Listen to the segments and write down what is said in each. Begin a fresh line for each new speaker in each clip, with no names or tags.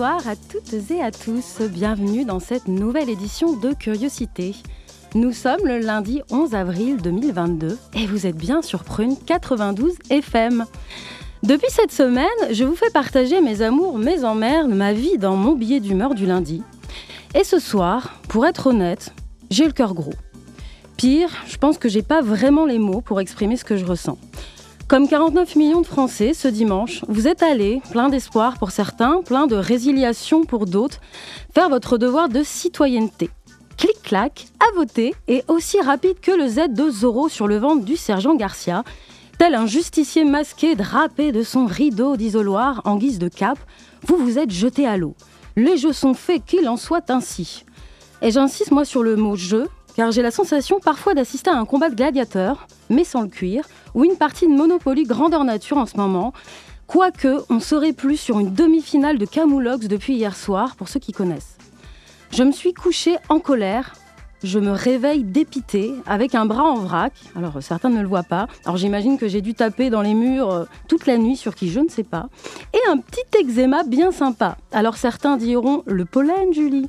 Bonsoir à toutes et à tous, bienvenue dans cette nouvelle édition de Curiosité. Nous sommes le lundi 11 avril 2022 et vous êtes bien sur Prune 92 FM. Depuis cette semaine, je vous fais partager mes amours, mes emmerdes, ma vie dans mon billet d'humeur du lundi. Et ce soir, pour être honnête, j'ai le cœur gros. Pire, je pense que j'ai pas vraiment les mots pour exprimer ce que je ressens. Comme 49 millions de Français ce dimanche, vous êtes allés, plein d'espoir pour certains, plein de résiliation pour d'autres, faire votre devoir de citoyenneté. Clic-clac, à voter, et aussi rapide que le Z de Zorro sur le ventre du sergent Garcia, tel un justicier masqué drapé de son rideau d'isoloir en guise de cape, vous vous êtes jeté à l'eau. Les jeux sont faits, qu'il en soit ainsi. Et j'insiste moi sur le mot jeu, car j'ai la sensation parfois d'assister à un combat de gladiateurs, mais sans le cuir, ou une partie de Monopoly grandeur nature en ce moment. Quoique, on serait plus sur une demi-finale de Camoulox depuis hier soir, pour ceux qui connaissent. Je me suis couchée en colère. Je me réveille dépitée, avec un bras en vrac. Alors, certains ne le voient pas. Alors, j'imagine que j'ai dû taper dans les murs euh, toute la nuit sur qui je ne sais pas. Et un petit eczéma bien sympa. Alors, certains diront le pollen, Julie.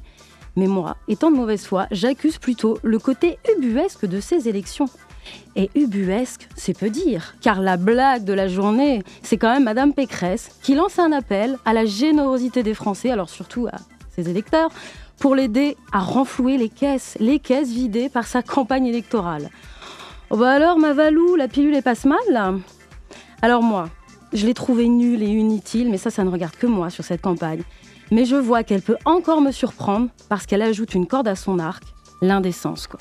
Mais moi, étant de mauvaise foi, j'accuse plutôt le côté ubuesque de ces élections. Et ubuesque, c'est peu dire, car la blague de la journée, c'est quand même Madame Pécresse qui lance un appel à la générosité des Français, alors surtout à ses électeurs, pour l'aider à renflouer les caisses, les caisses vidées par sa campagne électorale. Oh bah alors, ma Valou, la pilule est passe mal Alors moi, je l'ai trouvée nulle et inutile, mais ça, ça ne regarde que moi sur cette campagne. Mais je vois qu'elle peut encore me surprendre parce qu'elle ajoute une corde à son arc, l'indécence quoi.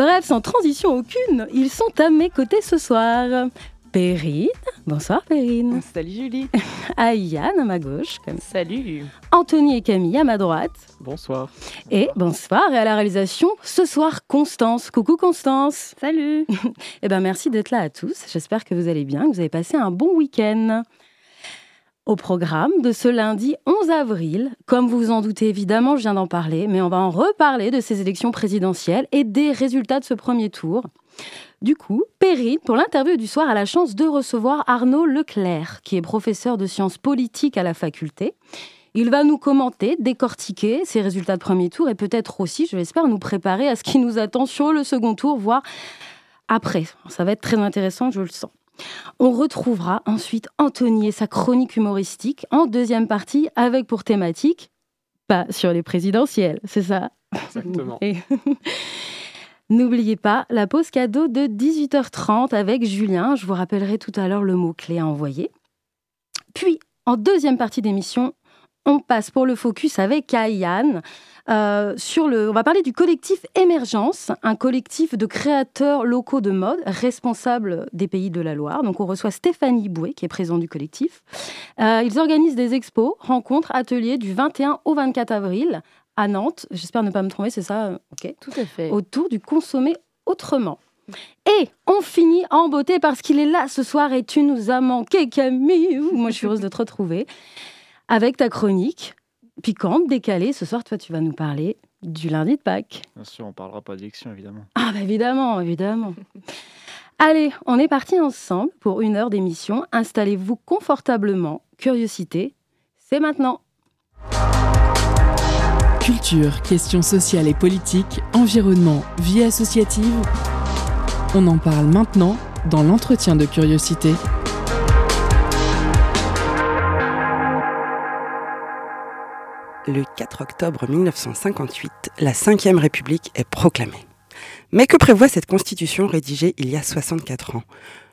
Bref, sans transition aucune, ils sont à mes côtés ce soir. Perrine, bonsoir Perrine.
Salut Julie.
Ayane à ma gauche.
Salut.
Anthony et Camille à ma droite.
Bonsoir.
Et bonsoir et à la réalisation ce soir Constance. Coucou Constance.
Salut.
eh ben merci d'être là à tous. J'espère que vous allez bien, que vous avez passé un bon week-end. Au programme de ce lundi 11 avril, comme vous vous en doutez évidemment, je viens d'en parler, mais on va en reparler de ces élections présidentielles et des résultats de ce premier tour. Du coup, Perrine, pour l'interview du soir, a la chance de recevoir Arnaud Leclerc, qui est professeur de sciences politiques à la faculté. Il va nous commenter, décortiquer ces résultats de premier tour et peut-être aussi, je l'espère, nous préparer à ce qui nous attend sur le second tour, voire après. Ça va être très intéressant, je le sens. On retrouvera ensuite Anthony et sa chronique humoristique en deuxième partie avec pour thématique pas sur les présidentielles, c'est ça?
Exactement.
N'oubliez pas la pause cadeau de 18h30 avec Julien. Je vous rappellerai tout à l'heure le mot-clé à envoyer. Puis, en deuxième partie d'émission, on passe pour le focus avec Ayane. Euh, sur le, on va parler du collectif Émergence, un collectif de créateurs locaux de mode responsables des pays de la Loire. Donc on reçoit Stéphanie Bouet, qui est présente du collectif. Euh, ils organisent des expos, rencontres, ateliers du 21 au 24 avril à Nantes. J'espère ne pas me tromper, c'est ça Ok.
Tout à fait.
Autour du consommer autrement. Et on finit en beauté parce qu'il est là ce soir et tu nous as manqué, Camille. Moi, je suis heureuse de te retrouver avec ta chronique piquante, décalée. Ce soir, toi, tu vas nous parler du lundi de Pâques.
Bien sûr, on parlera pas d'élection, évidemment.
Ah, bah évidemment, évidemment. Allez, on est parti ensemble pour une heure d'émission. Installez-vous confortablement. Curiosité, c'est maintenant.
Culture, questions sociales et politiques, environnement, vie associative. On en parle maintenant dans l'entretien de curiosité.
Le 4 octobre 1958, la Ve République est proclamée. Mais que prévoit cette constitution rédigée il y a 64 ans?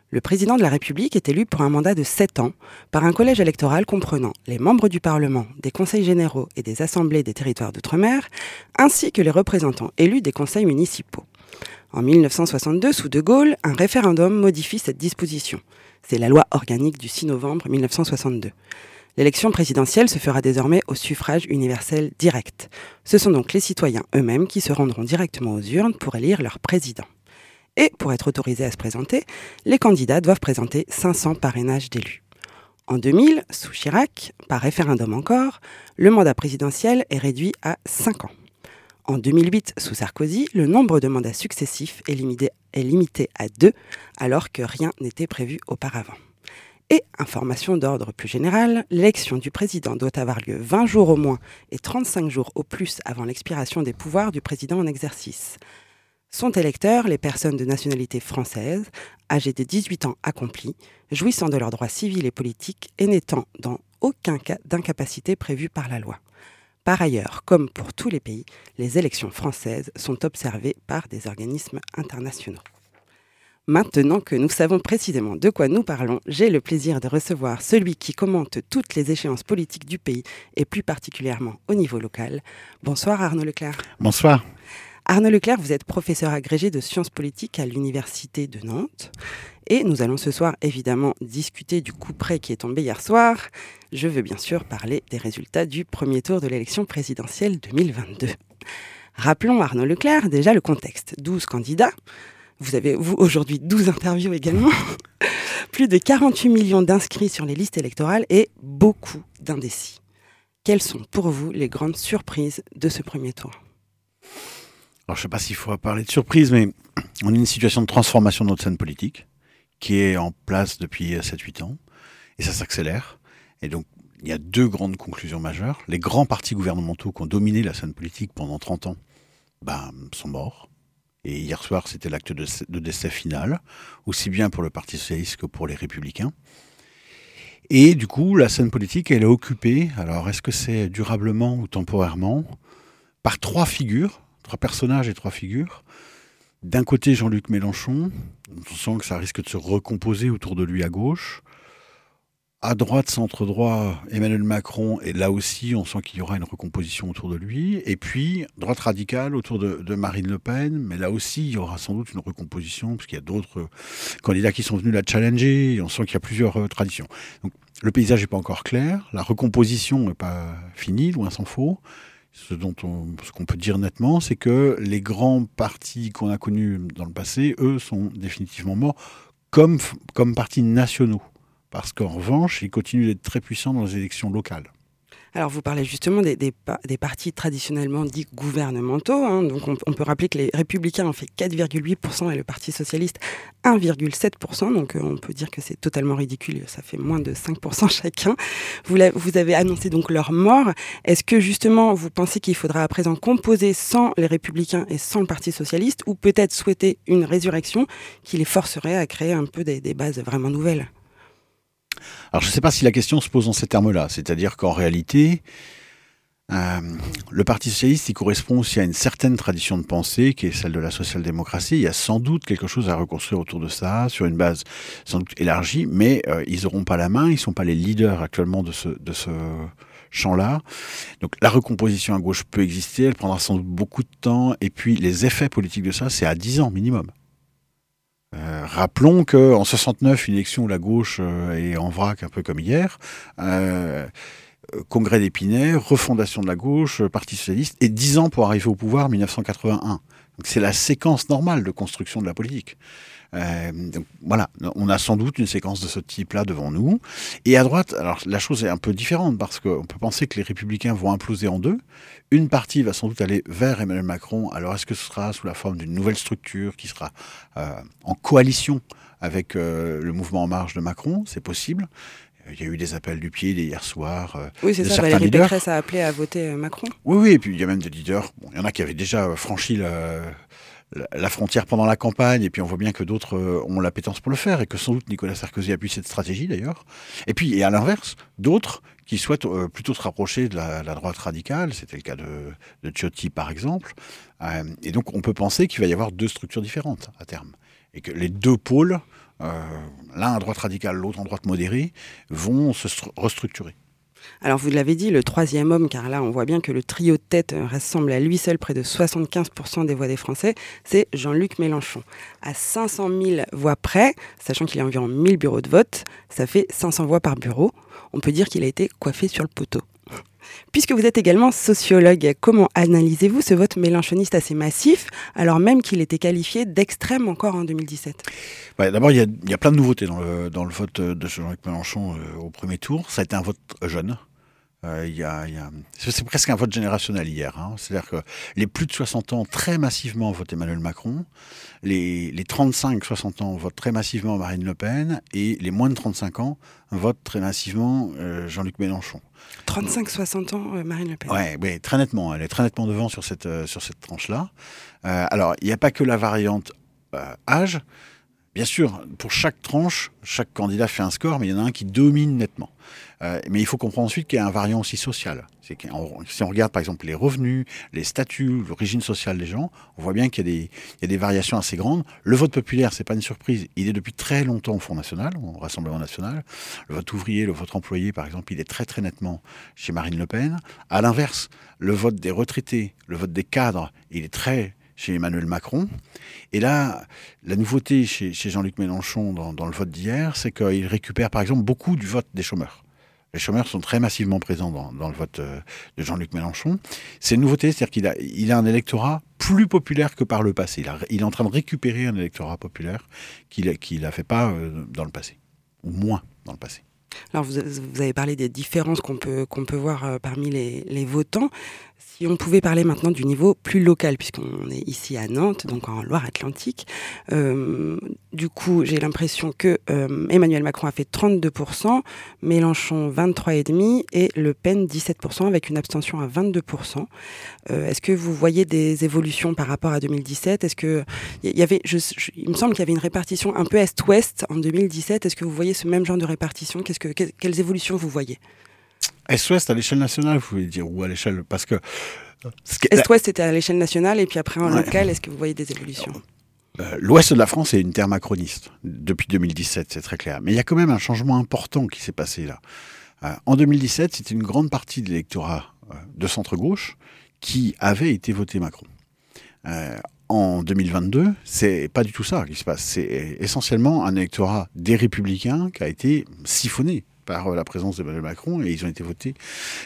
Le président de la République est élu pour un mandat de 7 ans par un collège électoral comprenant les membres du Parlement, des conseils généraux et des assemblées des territoires d'outre-mer, ainsi que les représentants élus des conseils municipaux. En 1962, sous De Gaulle, un référendum modifie cette disposition. C'est la loi organique du 6 novembre 1962. L'élection présidentielle se fera désormais au suffrage universel direct. Ce sont donc les citoyens eux-mêmes qui se rendront directement aux urnes pour élire leur président. Et pour être autorisés à se présenter, les candidats doivent présenter 500 parrainages d'élus. En 2000, sous Chirac, par référendum encore, le mandat présidentiel est réduit à 5 ans. En 2008, sous Sarkozy, le nombre de mandats successifs est limité, à 2, alors que rien n'était prévu auparavant. Et, information d'ordre plus général, l'élection du président doit avoir lieu 20 jours au moins et 35 jours au plus avant l'expiration des pouvoirs du président en exercice. Sont électeurs les personnes de nationalité française, âgées de 18 ans accomplis, jouissant de leurs droits civils et politiques et n'étant dans aucun cas d'incapacité prévue par la loi. Par ailleurs, comme pour tous les pays, les élections françaises sont observées par des organismes internationaux. Maintenant que nous savons précisément de quoi nous parlons, j'ai le plaisir de recevoir celui qui commente toutes les échéances politiques du pays et plus particulièrement au niveau local. Bonsoir Arnaud Leclerc.
Bonsoir.
Arnaud Leclerc, vous êtes professeur agrégé de sciences politiques à l'Université de Nantes. Et nous allons ce soir évidemment discuter du coup près qui est tombé hier soir. Je veux bien sûr parler des résultats du premier tour de l'élection présidentielle 2022. Rappelons Arnaud Leclerc déjà le contexte. 12 candidats. Vous avez, vous, aujourd'hui 12 interviews également. Plus de 48 millions d'inscrits sur les listes électorales et beaucoup d'indécis. Quelles sont pour vous les grandes surprises de ce premier tour?
Alors, je ne sais pas s'il faut parler de surprise, mais on est une situation de transformation de notre scène politique qui est en place depuis 7-8 ans et ça s'accélère. Et donc, il y a deux grandes conclusions majeures. Les grands partis gouvernementaux qui ont dominé la scène politique pendant 30 ans ben, sont morts. Et hier soir, c'était l'acte de, décès final, aussi bien pour le Parti socialiste que pour les républicains. Et du coup, la scène politique, elle est occupée, alors est-ce que c'est durablement ou temporairement, par trois figures trois personnages et trois figures? D'un côté, Jean-Luc Mélenchon, on sent que ça risque de se recomposer autour de lui à gauche. À droite, centre-droit, Emmanuel Macron, et là aussi, on sent qu'il y aura une recomposition autour de lui. Et puis, droite radicale autour de, Marine Le Pen, mais là aussi, il y aura sans doute une recomposition, puisqu'il y a d'autres candidats qui sont venus la challenger, et on sent qu'il y a plusieurs euh, traditions. Donc, le paysage n'est pas encore clair, la recomposition n'est pas finie, loin s'en faut. Ce qu'on peut dire nettement, c'est que les grands partis qu'on a connus dans le passé, eux, sont définitivement morts comme, comme partis nationaux. Parce qu'en revanche, ils continuent d'être très puissants dans les élections locales.
Alors, vous parlez justement des, des, partis traditionnellement dits gouvernementaux. Hein. Donc, on, peut rappeler que les Républicains ont fait 4,8% et le Parti Socialiste 1,7%. Donc, euh, on peut dire que c'est totalement ridicule. Ça fait moins de 5% chacun. Vous, avez annoncé donc leur mort. Est-ce que justement, vous pensez qu'il faudra à présent composer sans les Républicains et sans le Parti Socialiste ou peut-être souhaiter une résurrection qui les forcerait à créer un peu des bases vraiment nouvelles?
Alors je ne sais pas si la question se pose en ces termes-là, c'est-à-dire qu'en réalité, euh, le Parti socialiste, il correspond aussi à une certaine tradition de pensée qui est celle de la social-démocratie. Il y a sans doute quelque chose à reconstruire autour de ça, sur une base sans doute élargie, mais euh, ils n'auront pas la main, ils ne sont pas les leaders actuellement de ce, de ce champ-là. Donc la recomposition à gauche peut exister, elle prendra sans doute beaucoup de temps, et puis les effets politiques de ça, c'est à 10 ans minimum. Euh, rappelons qu'en 69, une élection où la gauche euh, est en vrac, un peu comme hier, euh, congrès d'Épinay, refondation de la gauche, Parti socialiste, et dix ans pour arriver au pouvoir, 1981. C'est la séquence normale de construction de la politique. Donc, voilà, on a sans doute une séquence de ce type-là devant nous. Et à droite, alors la chose est un peu différente parce qu'on peut penser que les républicains vont imploser en deux. Une partie va sans doute aller vers Emmanuel Macron. Alors est-ce que ce sera sous la forme d'une nouvelle structure qui sera euh, en coalition avec euh, le mouvement En Marche de Macron? C'est possible. Il y a eu des appels du pied hier soir.
oui, c'est ça. Valérie Pécresse a appelé à voter Macron.
Oui, oui. Et puis il y a même des leaders. Bon, il y en a qui avaient déjà franchi le, la frontière pendant la campagne, et puis on voit bien que d'autres euh, ont l'appétence pour le faire, et que sans doute Nicolas Sarkozy appuie cette stratégie d'ailleurs. Et puis, et à l'inverse, d'autres qui souhaitent euh, plutôt se rapprocher de la, droite radicale, c'était le cas de, de Ciotti par exemple. Euh, et donc on peut penser qu'il va y avoir deux structures différentes à terme, et que les deux pôles, l'un à droite radicale, l'autre en droite modérée, vont se restructurer.
Alors vous l'avez dit, le troisième homme, car là on voit bien que le trio de tête rassemble à lui seul près de 75% des voix des Français, c'est Jean-Luc Mélenchon. À 500 000 voix près, sachant qu'il y a environ 1000 bureaux de vote, ça fait 500 voix par bureau. On peut dire qu'il a été coiffé sur le poteau. Puisque vous êtes également sociologue, comment analysez-vous ce vote mélanchoniste assez massif, alors même qu'il était qualifié d'extrême encore en 2017
D'abord, il y, a plein de nouveautés dans le, vote de Jean-Luc Mélenchon euh, au premier tour. Ça a été un vote jeune. Euh, y a, C'est presque un vote générationnel hier. Hein. C'est-à-dire que les plus de 60 ans très massivement votent Emmanuel Macron, les, les 35-60 ans votent très massivement Marine Le Pen, et les moins de 35 ans votent très massivement euh, Jean-Luc Mélenchon.
35-60 ans, euh, Marine Le Pen.
Oui, très nettement. Elle est très nettement devant sur cette, sur cette tranche-là. alors, il n'y a pas que la variante âge. Bien sûr, pour chaque tranche, chaque candidat fait un score, mais il y en a un qui domine nettement. Euh, mais il faut comprendre ensuite qu'il y a un variant aussi social. si on regarde par exemple les revenus, les statuts, l'origine sociale des gens, on voit bien qu'il y, a des variations assez grandes. Le vote populaire, c'est pas une surprise, il est depuis très longtemps au Front National, au Rassemblement National. Le vote ouvrier, le vote employé, par exemple, il est très très nettement chez Marine Le Pen. À l'inverse, le vote des retraités, le vote des cadres, il est très chez Emmanuel Macron. Et là, la nouveauté chez, Jean-Luc Mélenchon dans, le vote d'hier, c'est qu'il récupère par exemple beaucoup du vote des chômeurs. Les chômeurs sont très massivement présents dans, le vote euh, de Jean-Luc Mélenchon. C'est une nouveauté, c'est-à-dire qu'il a, un électorat plus populaire que par le passé. Il, est en train de récupérer un électorat populaire qu'il n'a fait pas euh, dans le passé, ou moins dans le passé.
Alors vous, avez parlé des différences qu'on peut, qu'on peut voir euh, parmi les, votants. Si on pouvait parler maintenant du niveau plus local, puisqu'on est ici à Nantes, donc en Loire-Atlantique, euh, du coup, j'ai l'impression que euh, Emmanuel Macron a fait 32%, Mélenchon 23,5% et Le Pen 17%, avec une abstention à 22%. Euh, est-ce que vous voyez des évolutions par rapport à 2017 Est-ce que il me semble qu'il y avait une répartition un peu est-ouest en 2017. Est-ce que vous voyez ce même genre de répartition? Quelles évolutions vous voyez?
est-Ouest à l'échelle nationale, vous voulez dire, ou à l'échelle. Parce que.
Est-Ouest, c'était à l'échelle nationale, et puis après en local, est-ce que vous voyez des évolutions?
Euh, L'ouest de la France est une terre macroniste depuis 2017, c'est très clair. Mais il y a quand même un changement important qui s'est passé là. Euh, en 2017, c'était une grande partie de l'électorat euh, de centre-gauche qui avait été voté Macron. en 2022, c'est pas du tout ça qui se passe. C'est essentiellement un électorat des républicains qui a été siphonné par euh, la présence d'Emmanuel Macron et ils ont été votés.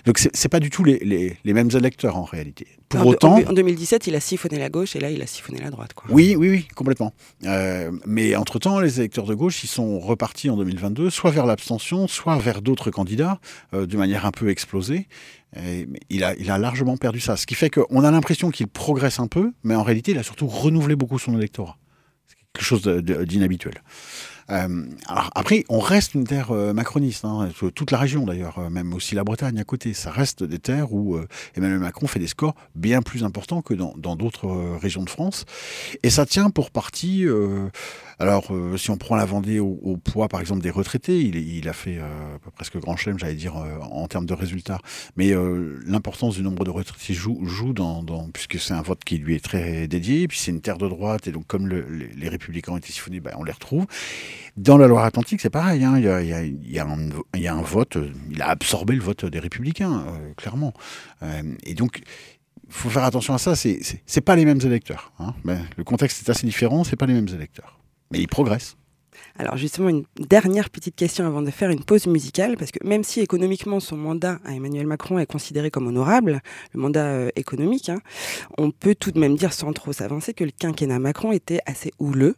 Donc c'est pas du tout les, les, mêmes électeurs en réalité.
Pour autant, en 2017, il a siphonné la gauche et là, il a siphonné la droite. Quoi.
Oui, oui, oui, complètement. Euh, mais entre-temps, les électeurs de gauche, ils sont repartis en 2022, soit vers l'abstention, soit vers d'autres candidats, euh, de manière un peu explosée. Et il, a, il a largement perdu ça. Ce qui fait qu'on a l'impression qu'il progresse un peu, mais en réalité, il a surtout renouvelé beaucoup son électorat. C'est quelque chose d'inhabituel. Euh, alors après, on reste une terre euh, macroniste, hein, toute la région d'ailleurs, euh, même aussi la Bretagne à côté. Ça reste des terres où Emmanuel Macron fait des scores bien plus importants que dans d'autres régions de France. Et ça tient pour partie alors, si on prend la Vendée au, poids, par exemple, des retraités, il, a fait presque grand chelem, j'allais dire, en termes de résultats. Mais l'importance du nombre de retraités joue, dans, puisque c'est un vote qui lui est très dédié, puis c'est une terre de droite, et donc comme les, républicains ont été siphonnés, ben, on les retrouve. Dans la Loire-Atlantique, c'est pareil, il, y a, un, vote, il a absorbé le vote des républicains, clairement. et donc, il faut faire attention à ça, c'est pas les mêmes électeurs. Hein. Ben, le contexte est assez différent, c'est pas les mêmes électeurs. Mais il progresse.
Alors justement, une dernière petite question avant de faire une pause musicale, parce que même si économiquement son mandat à Emmanuel Macron est considéré comme honorable, le mandat euh, économique, hein, on peut tout de même dire sans trop s'avancer que le quinquennat Macron était assez houleux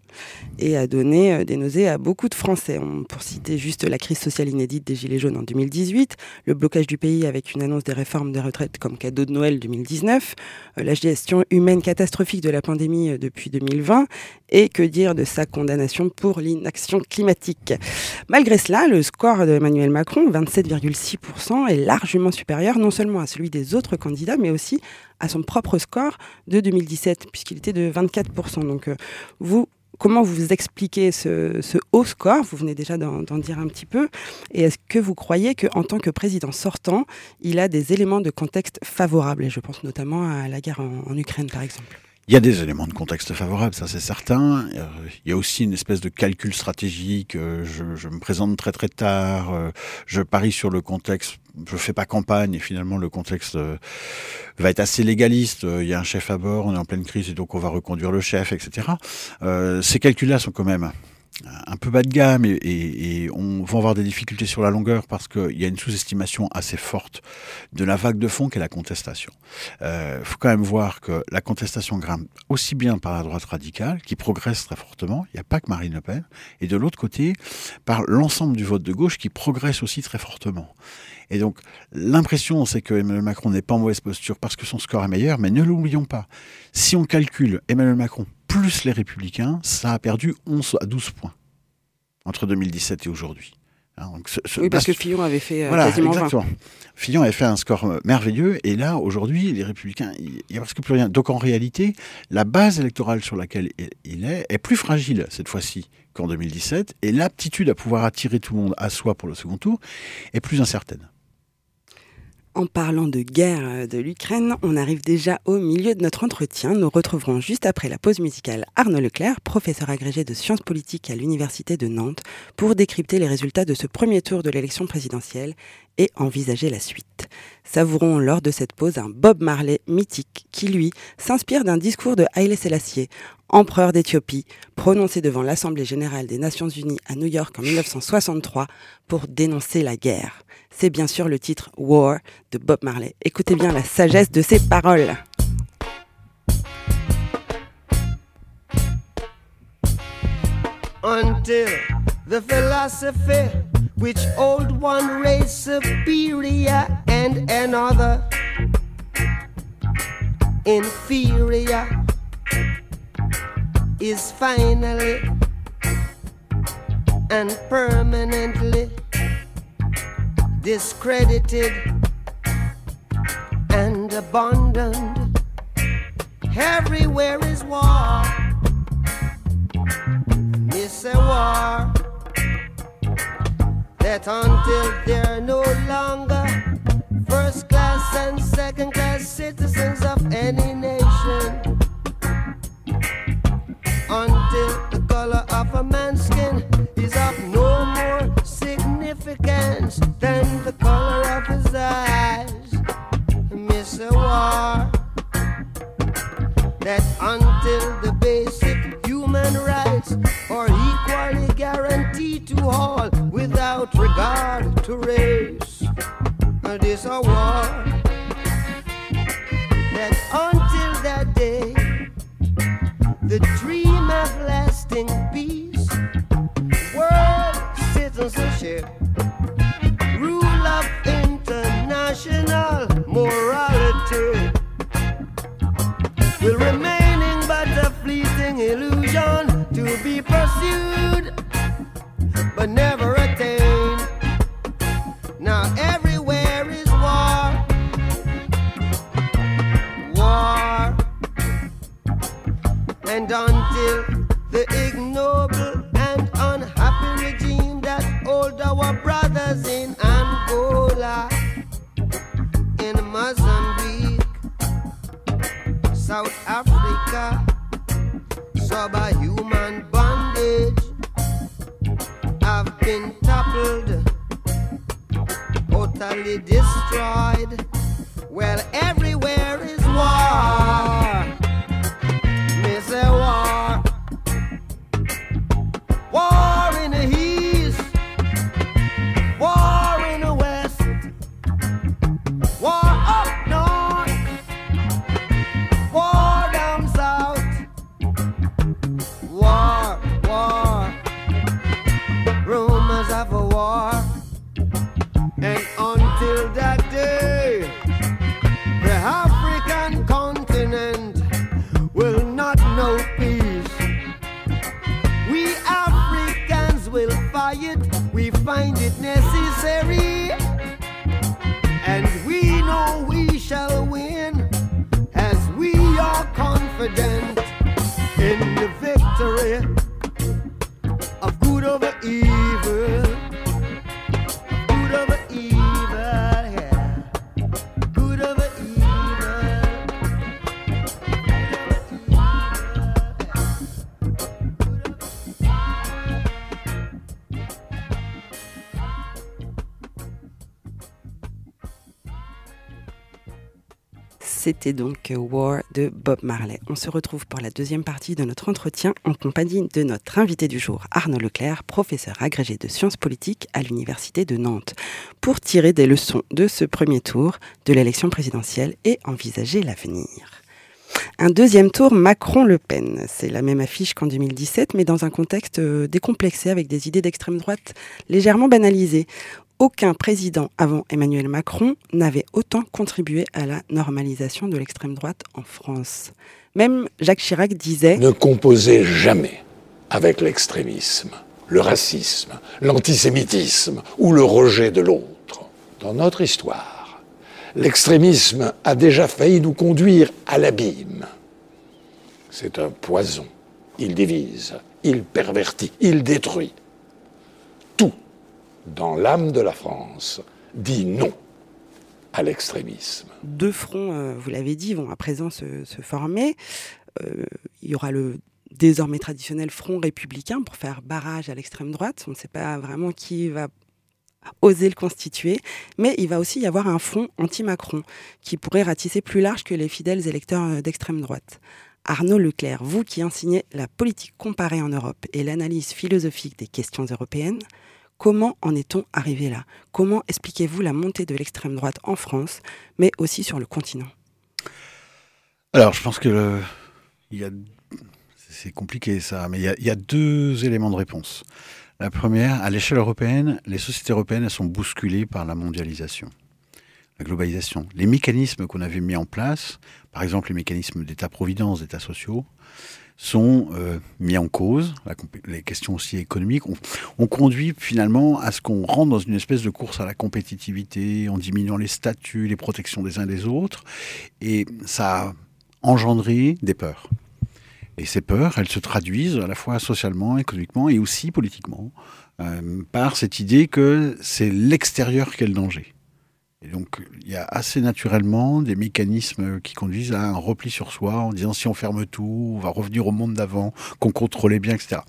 et a donné euh, des nausées à beaucoup de Français. pour citer juste la crise sociale inédite des Gilets jaunes en 2018, le blocage du pays avec une annonce des réformes des retraites comme cadeau de Noël 2019, euh, la gestion humaine catastrophique de la pandémie depuis 2020, et que dire de sa condamnation pour l'inaction climatique. Malgré cela, le score d'Emmanuel Macron, 27,6%, est largement supérieur non seulement à celui des autres candidats, mais aussi à son propre score de 2017, puisqu'il était de 24%. Donc, euh, vous, comment vous expliquez ce, haut score? Vous venez déjà d'en dire un petit peu. Et est-ce que vous croyez qu'en tant que président sortant, il a des éléments de contexte favorables? Et je pense notamment à la guerre en Ukraine, par exemple.
Il y a des éléments de contexte favorables, ça c'est certain. Euh, il y a aussi une espèce de calcul stratégique. Euh, je, me présente très très tard, euh, je parie sur le contexte, je fais pas campagne et finalement le contexte va être assez légaliste. Il y a un chef à bord, on est en pleine crise et donc on va reconduire le chef, etc. ces calculs-là sont quand même un peu bas de gamme et, on va avoir des difficultés sur la longueur parce qu'il y a une sous-estimation assez forte de la vague de fond qu'est la contestation. Il euh, faut quand même voir que la contestation grimpe aussi bien par la droite radicale, qui progresse très fortement, il n'y a pas que Marine Le Pen, et de l'autre côté, par l'ensemble du vote de gauche qui progresse aussi très fortement. Et donc, l'impression, c'est que Emmanuel Macron n'est pas en mauvaise posture parce que son score est meilleur, mais ne l'oublions pas. Si on calcule Emmanuel Macron plus les Républicains, ça a perdu 11 à 12 points entre 2017 et aujourd'hui.
Hein, oui, parce que Fillon avait fait euh, voilà, quasiment exactement.
Fillon avait fait un score euh, merveilleux, et là, aujourd'hui, les Républicains, il n'y a presque plus rien. Donc, en réalité, la base électorale sur laquelle il est est plus fragile cette fois-ci qu'en 2017, et l'aptitude à pouvoir attirer tout le monde à soi pour le second tour est plus incertaine.
En parlant de guerre euh, de l'Ukraine, on arrive déjà au milieu de notre entretien. Nous retrouverons juste après la pause musicale Arnaud Leclerc, professeur agrégé de sciences politiques à l'Université de Nantes, pour décrypter les résultats de ce premier tour de l'élection présidentielle et envisager la suite. Savourons lors de cette pause un Bob Marley mythique qui, lui, s'inspire d'un discours de Haile Selassie, empereur d'Éthiopie, prononcé devant l'Assemblée générale des Nations unies à New York en 1963 pour dénoncer la guerre c'est bien sûr le titre War de Bob Marley. Écoutez bien la sagesse de ses paroles. Which old one race superior and another inferior is finally and permanently discredited and abandoned. Everywhere is war. It's a war that until they're no longer first class and second class citizens of any nation, until the color of a man's skin is of no more significance than the color of his eyes. A war that until regard to race. This a war
C'était donc War de Bob Marley. On se retrouve pour la deuxième partie de notre entretien en compagnie de notre invité du jour, Arnaud Leclerc, professeur agrégé de sciences politiques à l'Université de Nantes, pour tirer des leçons de ce premier tour de l'élection présidentielle et envisager l'avenir. Un deuxième tour Macron-Le Pen. C'est la même affiche qu'en 2017, mais dans un contexte euh, décomplexé avec des idées d'extrême droite légèrement banalisées aucun président avant Emmanuel Macron n'avait autant contribué à la normalisation de l'extrême droite en France. Même Jacques Chirac disait ⁇
Ne composez jamais avec l'extrémisme, le racisme, l'antisémitisme ou le rejet de l'autre. Dans notre histoire, l'extrémisme a déjà failli nous conduire à l'abîme. C'est un poison. Il divise, il pervertit, il détruit dans l'âme de la France, dit non à l'extrémisme.
Deux fronts, euh, vous l'avez dit, vont à présent se, former. Euh, il y aura le désormais traditionnel front républicain pour faire barrage à l'extrême droite. On ne sait pas vraiment qui va oser le constituer, mais il va aussi y avoir un front anti-Macron qui pourrait ratisser plus large que les fidèles électeurs euh, d'extrême droite. Arnaud Leclerc, vous qui enseignez la politique comparée en Europe et l'analyse philosophique des questions européennes, Comment en est-on arrivé là? Comment expliquez-vous la montée de l'extrême droite en France, mais aussi sur le continent?
Alors, je pense que c'est compliqué ça, mais il y, a, deux éléments de réponse. La première, à l'échelle européenne, les sociétés européennes sont bousculées par la mondialisation, la globalisation. Les mécanismes qu'on avait mis en place, par exemple les mécanismes d'État-providence, d'États sociaux, sont euh, mis en cause, les questions aussi économiques, on, conduit finalement à ce qu'on rentre dans une espèce de course à la compétitivité en diminuant les statuts, les protections des uns des autres, et ça a engendré des peurs. Et ces peurs, elles se traduisent à la fois socialement, économiquement et aussi politiquement euh, par cette idée que c'est l'extérieur qui est le danger. Donc, il y a assez naturellement des mécanismes qui conduisent à un repli sur soi en disant si on ferme tout, on va revenir au monde d'avant, qu'on contrôlait bien, etc.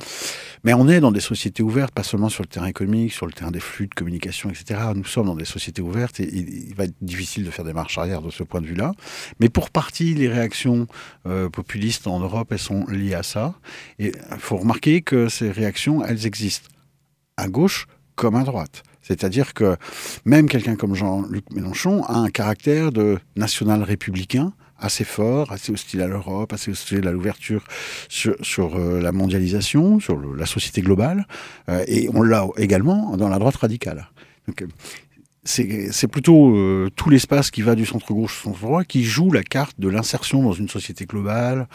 Mais on est dans des sociétés ouvertes, pas seulement sur le terrain économique, sur le terrain des flux de communication, etc. Nous sommes dans des sociétés ouvertes et il va être difficile de faire des marches arrière de ce point de vue-là. Mais pour partie, les réactions euh, populistes en Europe, elles sont liées à ça. Et il faut remarquer que ces réactions, elles existent à gauche comme à droite. C'est-à-dire que même quelqu'un comme Jean-Luc Mélenchon a un caractère de national républicain assez fort, assez hostile à l'Europe, assez hostile à l'ouverture sur, euh, la mondialisation, sur la société globale, euh, et on l'a également dans la droite radicale. Euh, c'est plutôt tout l'espace qui va du centre-gauche au centre-droit qui joue la carte de l'insertion dans une société globale.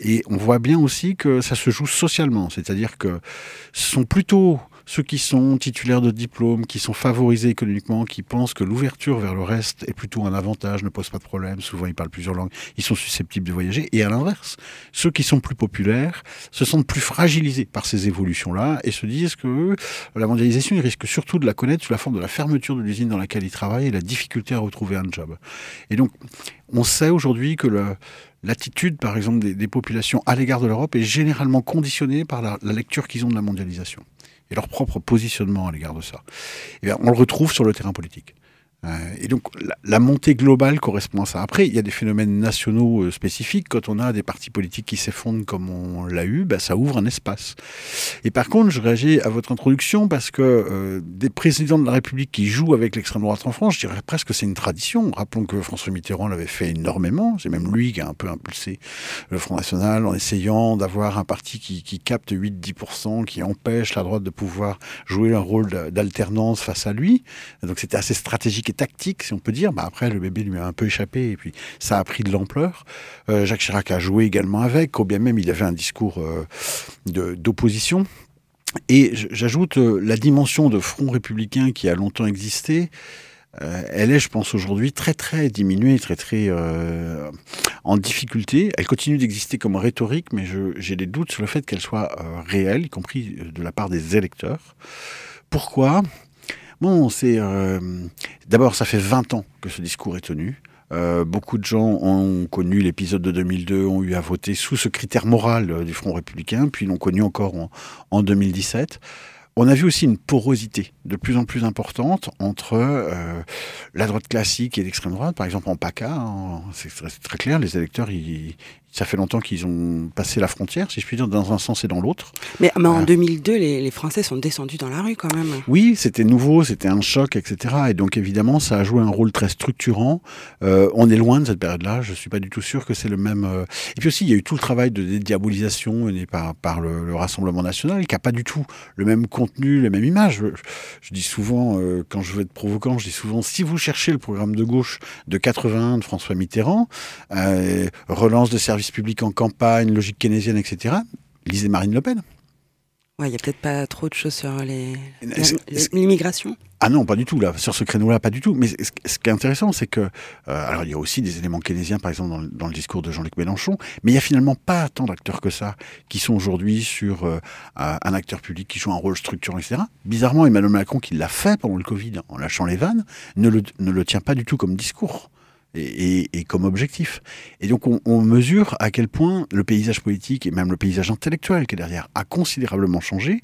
Et on voit bien aussi que ça se joue socialement, c'est-à-dire que ce sont plutôt ceux qui sont titulaires de diplômes, qui sont favorisés économiquement, qui pensent que l'ouverture vers le reste est plutôt un avantage, ne pose pas de problème, souvent ils parlent plusieurs langues, ils sont susceptibles de voyager, et à l'inverse, ceux qui sont plus populaires se sentent plus fragilisés par ces évolutions-là et se disent que la mondialisation, ils risquent surtout de la connaître sous la forme de la fermeture de l'usine dans laquelle ils travaillent et la difficulté à retrouver un job. Et donc, on sait aujourd'hui que l'attitude, par exemple, des, populations à l'égard de l'Europe est généralement conditionnée par la lecture qu'ils ont de la mondialisation et leur propre positionnement à l'égard de ça. Eh on le retrouve sur le terrain politique. Euh, et donc la, montée globale correspond à ça. Après, il y a des phénomènes nationaux euh, spécifiques. Quand on a des partis politiques qui s'effondrent comme on l'a eu, bah, ça ouvre un espace. Et par contre, je réagis à votre introduction parce que euh, des présidents de la République qui jouent avec l'extrême droite en France, je dirais presque que c'est une tradition. Rappelons que François Mitterrand l'avait fait énormément. C'est même lui qui a un peu impulsé le Front National en essayant d'avoir un parti qui, qui capte 8-10%, qui empêche la droite de pouvoir jouer un rôle d'alternance face à lui. Donc c'était assez stratégique tactique, si on peut dire. Bah, après, le bébé lui a un peu échappé et puis ça a pris de l'ampleur. Euh, Jacques Chirac a joué également avec, au bien même il avait un discours euh, d'opposition. Et j'ajoute euh, la dimension de front républicain qui a longtemps existé. elle est, je pense, aujourd'hui très très diminuée, très très en difficulté. Elle continue d'exister comme rhétorique, mais j'ai des doutes sur le fait qu'elle soit réelle, y compris de la part des électeurs. Pourquoi? Bon, c'est euh, d'abord ça fait 20 ans que ce discours est tenu. Euh, beaucoup de gens ont connu l'épisode de 2002, ont eu à voter sous ce critère moral euh, du Front républicain, puis l'ont connu encore en, 2017. on a vu aussi une porosité de plus en plus importante entre la droite classique et l'extrême droite. Par exemple, en PACA, hein, c'est très, clair, les électeurs, ils, ça fait longtemps qu'ils ont passé la frontière, si je puis dire, dans un sens et dans l'autre.
Mais, en 2002, euh. les, Français sont descendus dans la rue quand même.
Oui, c'était nouveau, c'était un choc, etc. Et donc évidemment, ça a joué un rôle très structurant. Euh, on est loin de cette période-là. Je suis pas du tout sûr que c'est le même. Euh. Et puis aussi, il y a eu tout le travail de dédiabolisation par, par le, Rassemblement national, qui a pas du tout le même contenu, la même image. Je, dis souvent, quand je veux être provocant, je dis souvent, si vous cherchez le programme de gauche de 81 de François Mitterrand, relance de services public en campagne, logique keynésienne, etc. Lisez Marine Le Pen.
Ouais, il n'y a peut-être pas trop de choses sur l'immigration.
Ah non, pas du tout, là. Sur ce créneau-là, pas du tout. Mais ce, qui est intéressant, c'est que. Euh, alors, il y a aussi des éléments keynésiens, par exemple, dans, le discours de Jean-Luc Mélenchon, mais il n'y a finalement pas tant d'acteurs que ça qui sont aujourd'hui sur euh, un acteur public qui joue un rôle structurant, etc. Bizarrement, Emmanuel Macron, qui l'a fait pendant le Covid en lâchant les vannes, ne le, ne le tient pas du tout comme discours et, comme objectif. Et donc on, mesure à quel point le paysage politique et même le paysage intellectuel qui est derrière a considérablement changé.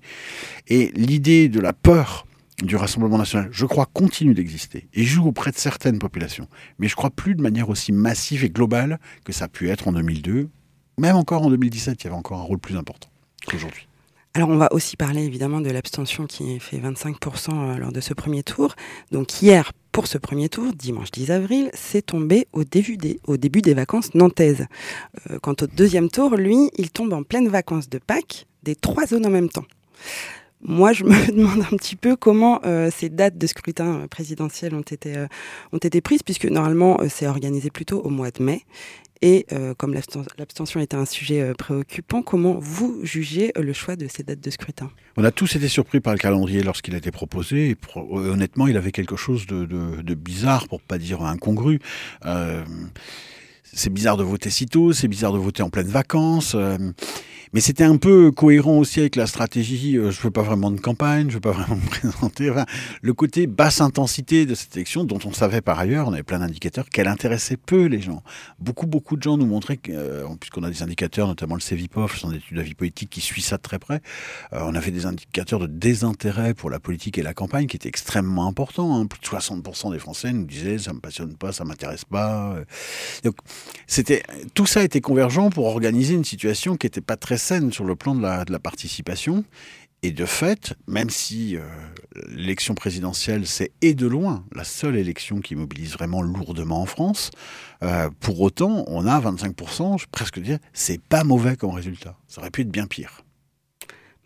Et l'idée de la peur du Rassemblement national, je crois, continue d'exister et joue auprès de certaines populations. Mais je crois plus de manière aussi massive et globale que ça a pu être en 2002. Même encore en 2017, il y avait encore un rôle plus important qu'aujourd'hui.
Alors on va aussi parler évidemment de l'abstention qui fait 25% euh, lors de ce premier tour. Donc hier, pour ce premier tour, dimanche 10 avril, c'est tombé au début des, vacances nantaises. Euh, quant au deuxième tour, lui, il tombe en pleine vacances de Pâques, des trois zones en même temps. Moi, je me demande un petit peu comment euh, ces dates de scrutin présidentiel ont été, ont été prises, puisque normalement, c'est organisé plutôt au mois de mai. Et euh, comme l'abstention était un sujet euh, préoccupant, comment vous jugez euh, le choix de ces dates de scrutin?
On a tous été surpris par le calendrier lorsqu'il a été proposé. Honnêtement, il avait quelque chose de, de, bizarre, pour pas dire incongru. c'est bizarre de voter si tôt, c'est bizarre de voter en pleine vacances. Mais c'était un peu cohérent aussi avec la stratégie. Euh, je veux pas vraiment de campagne, je veux pas vraiment me présenter. Enfin, le côté basse intensité de cette élection, dont on savait par ailleurs, on avait plein d'indicateurs, qu'elle intéressait peu les gens. Beaucoup, beaucoup de gens nous montraient, euh, puisqu'on a des indicateurs, notamment le CEVIPOF, son étude d'avis politique qui suit ça de très près, euh, on avait des indicateurs de désintérêt pour la politique et la campagne qui étaient extrêmement importants. Hein. Plus de 60% des Français nous disaient ça me passionne pas, ça m'intéresse pas. Donc, c'était tout ça était convergent pour organiser une situation qui n'était pas très scène sur le plan de la, participation. Et de fait, même si euh, l'élection présidentielle, c'est et de loin la seule élection qui mobilise vraiment lourdement en France, euh, pour autant, on a 25%, je presque dire, c'est pas mauvais comme résultat. Ça aurait pu être bien pire.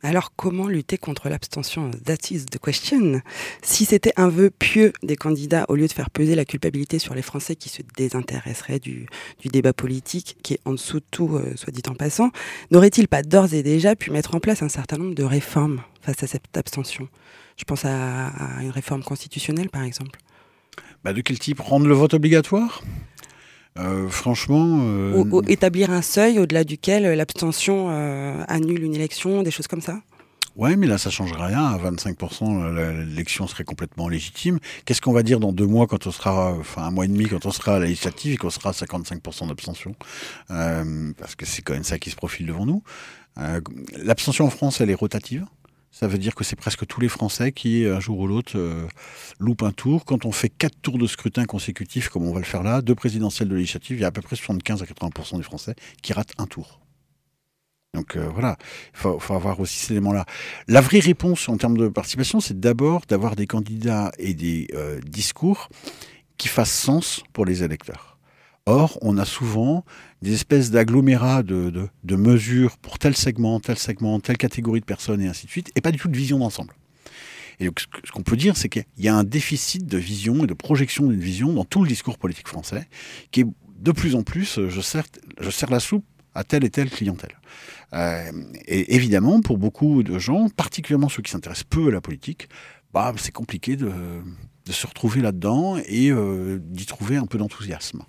Alors comment lutter contre l'abstention? That is the question. Si c'était un vœu pieux des candidats, au lieu de faire peser la culpabilité sur les Français qui se désintéresseraient du, débat politique, qui est en dessous de tout, euh, soit dit en passant, n'aurait-il pas d'ores et déjà pu mettre en place un certain nombre de réformes face à cette abstention? Je pense à, une réforme constitutionnelle, par exemple.
Bah de quel type? Rendre le vote obligatoire? Euh, franchement. Euh,
ou, établir un seuil au-delà duquel euh, l'abstention annule une élection, des choses comme ça?
Ouais, mais là, ça change rien. À 25%, l'élection serait complètement légitime. Qu'est-ce qu'on va dire dans deux mois, quand on sera, enfin un mois et demi, quand on sera à la législative et qu'on sera à 55% d'abstention? Parce que c'est quand même ça qui se profile devant nous. L'abstention en France, elle est rotative? Ça veut dire que c'est presque tous les Français qui, un jour ou l'autre, euh, loupent un tour. Quand on fait quatre tours de scrutin consécutifs, comme on va le faire là, deux présidentielles de législative, il y a à peu près 75 à 80% des Français qui ratent un tour. Donc euh, voilà, il faut, avoir aussi ces éléments-là. La vraie réponse en termes de participation, c'est d'abord d'avoir des candidats et des euh, discours qui fassent sens pour les électeurs. Or, on a souvent des espèces d'agglomérats de, mesures pour tel segment, tel segment, telle catégorie de personnes et ainsi de suite, et pas du tout de vision d'ensemble. Et donc, ce qu'on peut dire, c'est qu'il y a un déficit de vision et de projection d'une vision dans tout le discours politique français, qui est de plus en plus, je sers, la soupe à telle et telle clientèle. Euh, et évidemment, pour beaucoup de gens, particulièrement ceux qui s'intéressent peu à la politique, bah, c'est compliqué de, se retrouver là-dedans et euh, d'y trouver un peu d'enthousiasme.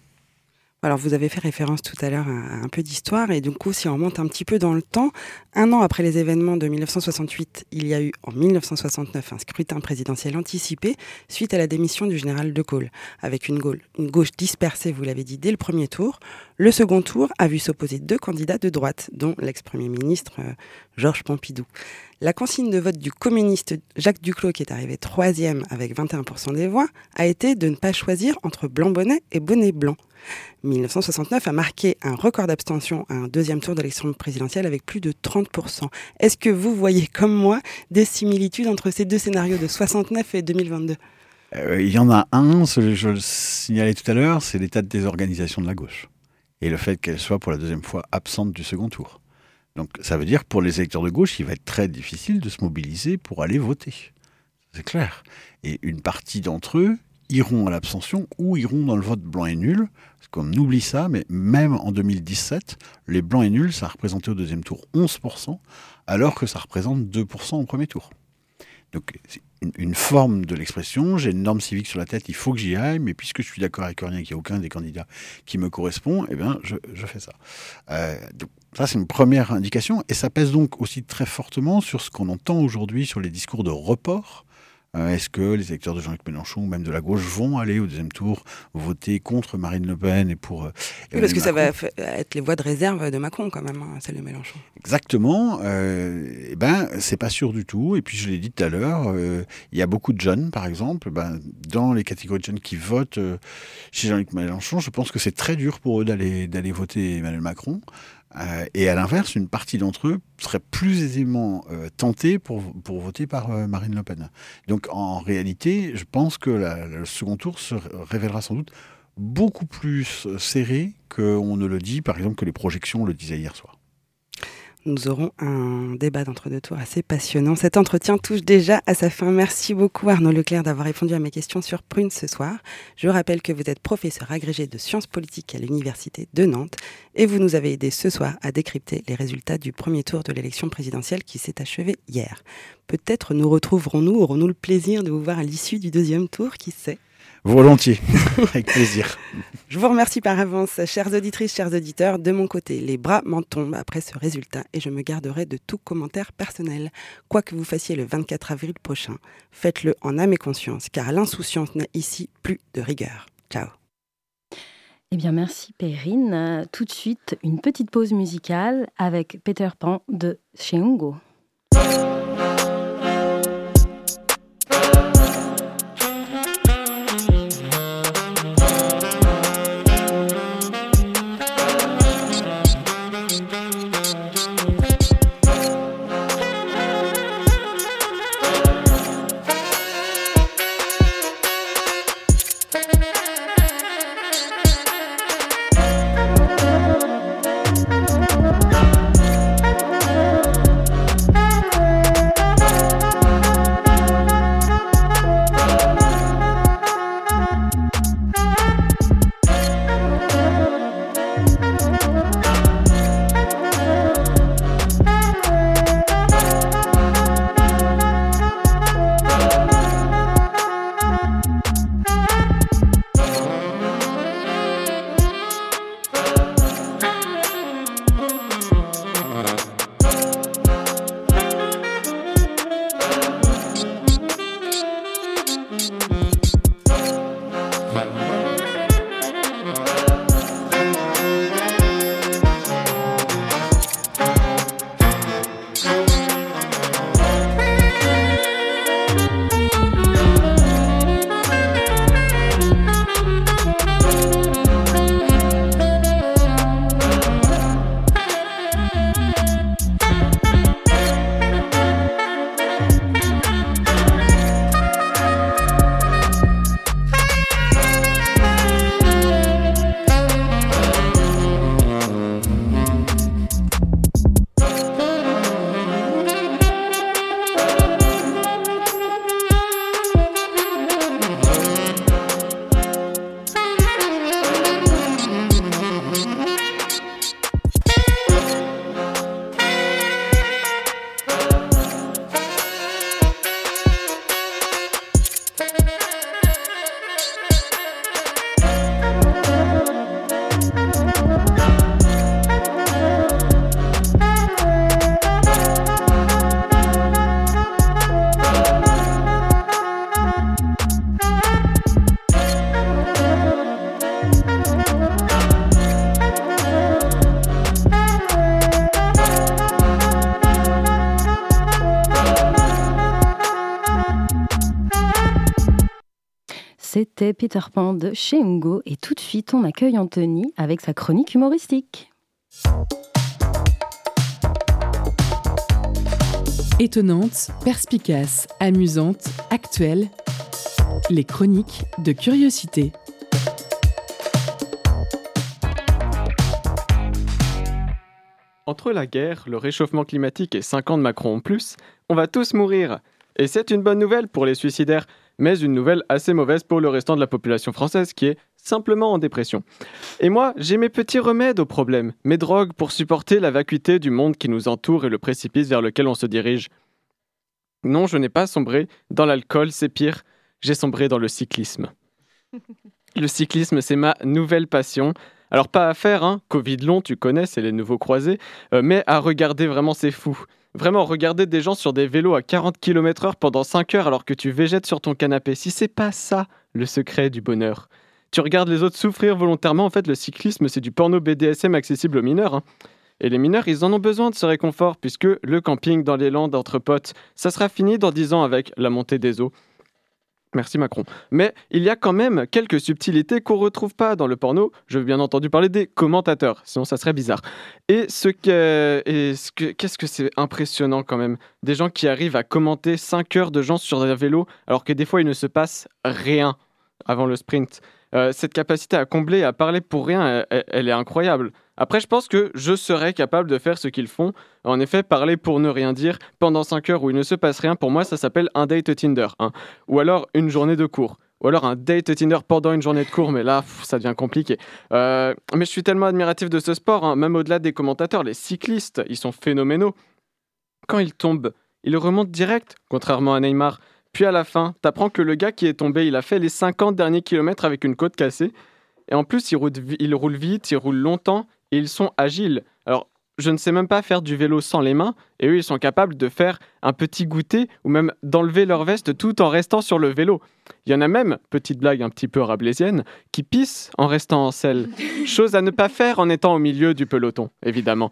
Alors vous avez fait référence tout à l'heure à un peu d'histoire et du coup si on remonte un petit peu dans le temps, un an après les événements de 1968, il y a eu en 1969 un scrutin présidentiel anticipé suite à la démission du général de Gaulle, avec une, gauche dispersée, vous l'avez dit, dès le premier tour. Le second tour a vu s'opposer deux candidats de droite, dont l'ex-premier ministre euh, Georges Pompidou. La consigne de vote du communiste Jacques Duclos, qui est arrivé troisième avec 21% des voix, a été de ne pas choisir entre blanc-bonnet et bonnet blanc. 1969 a marqué un record d'abstention à un deuxième tour d'élection présidentielle avec plus de 30%. Est-ce que vous voyez, comme moi, des similitudes entre ces deux scénarios de 69 et 2022
euh, Il y en a un, je le signalais tout à l'heure, c'est l'état de désorganisation de la gauche. Et le fait qu'elle soit pour la deuxième fois absente du second tour. Donc ça veut dire pour les électeurs de gauche, il va être très difficile de se mobiliser pour aller voter. C'est clair. Et une partie d'entre eux iront à l'abstention ou iront dans le vote blanc et nul. Parce qu'on oublie ça, mais même en 2017, les blancs et nuls, ça représentait au deuxième tour 11%, alors que ça représente 2% au premier tour. Donc une, forme de l'expression, j'ai une norme civique sur la tête, il faut que j'y aille, mais puisque je suis d'accord avec rien qu'il n'y a aucun des candidats qui me correspond, eh bien, je, fais ça. Euh, donc, ça, c'est une première indication, et ça pèse donc aussi très fortement sur ce qu'on entend aujourd'hui sur les discours de report euh, est-ce que les électeurs de Jean-Luc Mélenchon ou même de la gauche vont aller au deuxième tour voter contre Marine Le Pen et pour. Euh,
oui, parce que ça va être les voix de réserve de Macron quand même, hein, celle de Mélenchon.
Exactement. Euh, eh ben, c'est pas sûr du tout. Et puis je l'ai dit tout à l'heure, euh, il y a beaucoup de jeunes, par exemple, ben, dans les catégories de jeunes qui votent chez Jean-Luc Mélenchon. Je pense que c'est très dur pour eux d'aller d'aller voter Emmanuel Macron. Euh, et à l'inverse, une partie d'entre eux serait plus aisément euh, tentés pour, pour voter par euh, Marine Le Pen. Donc en réalité, je pense que le second tour se révélera sans doute beaucoup plus serré qu'on ne le dit, par exemple, que les projections le disaient hier soir
nous aurons un débat d'entre-deux tours assez passionnant. Cet entretien touche déjà à sa fin. Merci beaucoup Arnaud Leclerc d'avoir répondu à mes questions sur Prune ce soir. Je rappelle que vous êtes professeur agrégé de sciences politiques à l'Université de Nantes et vous nous avez aidé ce soir à décrypter les résultats du premier tour de l'élection présidentielle qui s'est achevée hier. Peut-être nous retrouverons-nous, aurons-nous le plaisir de vous voir à l'issue du deuxième tour, qui sait?
Volontiers, avec plaisir.
Je vous remercie par avance, chères auditrices, chers auditeurs. De mon côté, les bras m'en tombent après ce résultat et je me garderai de tout commentaire personnel. Quoi que vous fassiez le 24 avril prochain, faites-le en âme et conscience, car l'insouciance n'a ici plus de rigueur. Ciao.
Eh bien, merci Perrine. Tout de suite, une petite pause musicale avec Peter Pan de Cheongo. C'était Peter Pan de chez Ungo et tout de suite on accueille Anthony avec sa chronique humoristique.
Étonnante, perspicace, amusante, actuelle, les chroniques de curiosité.
Entre la guerre, le réchauffement climatique et 5 ans de Macron en plus, on va tous mourir. Et c'est une bonne nouvelle pour les suicidaires, mais une nouvelle assez mauvaise pour le restant de la population française qui est simplement en dépression. Et moi, j'ai mes petits remèdes au problème, mes drogues pour supporter la vacuité du monde qui nous entoure et le précipice vers lequel on se dirige. Non, je n'ai pas sombré dans l'alcool, c'est pire, j'ai sombré dans le cyclisme. Le cyclisme, c'est ma nouvelle passion. Alors pas à faire, hein, Covid long, tu connais, c'est les nouveaux croisés, euh, mais à regarder vraiment, c'est fou. Vraiment, regarder des gens sur des vélos à 40 km/h pendant 5 heures alors que tu végètes sur ton canapé, si c'est pas ça le secret du bonheur. Tu regardes les autres souffrir volontairement, en fait, le cyclisme, c'est du porno BDSM accessible aux mineurs. Hein. Et les mineurs, ils en ont besoin de ce réconfort, puisque le camping dans les landes entre potes, ça sera fini dans 10 ans avec la montée des eaux. Merci Macron. Mais il y a quand même quelques subtilités qu'on retrouve pas dans le porno. Je veux bien entendu parler des commentateurs, sinon ça serait bizarre. Et ce qu'est-ce que c'est impressionnant quand même? Des gens qui arrivent à commenter 5 heures de gens sur un vélo, alors que des fois il ne se passe rien avant le sprint. Euh, cette capacité à combler, à parler pour rien, elle est incroyable. Après, je pense que je serais capable de faire ce qu'ils font. En effet, parler pour ne rien dire pendant 5 heures où il ne se passe rien, pour moi, ça s'appelle un date Tinder. Hein. Ou alors une journée de cours. Ou alors un date Tinder pendant une journée de cours, mais là, ça devient compliqué. Euh, mais je suis tellement admiratif de ce sport, hein. même au-delà des commentateurs, les cyclistes, ils sont phénoménaux. Quand ils tombent, ils remontent direct, contrairement à Neymar. Puis à la fin, t'apprends que le gars qui est tombé, il a fait les 50 derniers kilomètres avec une côte cassée. Et en plus, il roule, vite, il roule longtemps ils sont agiles. Alors, je ne sais même pas faire du vélo sans les mains, et eux, ils sont capables de faire un petit goûter ou même d'enlever leur veste tout en restant sur le vélo. Il y en a même, petite blague un petit peu rablaisienne, qui pissent en restant en selle. Chose à ne pas faire en étant au milieu du peloton, évidemment.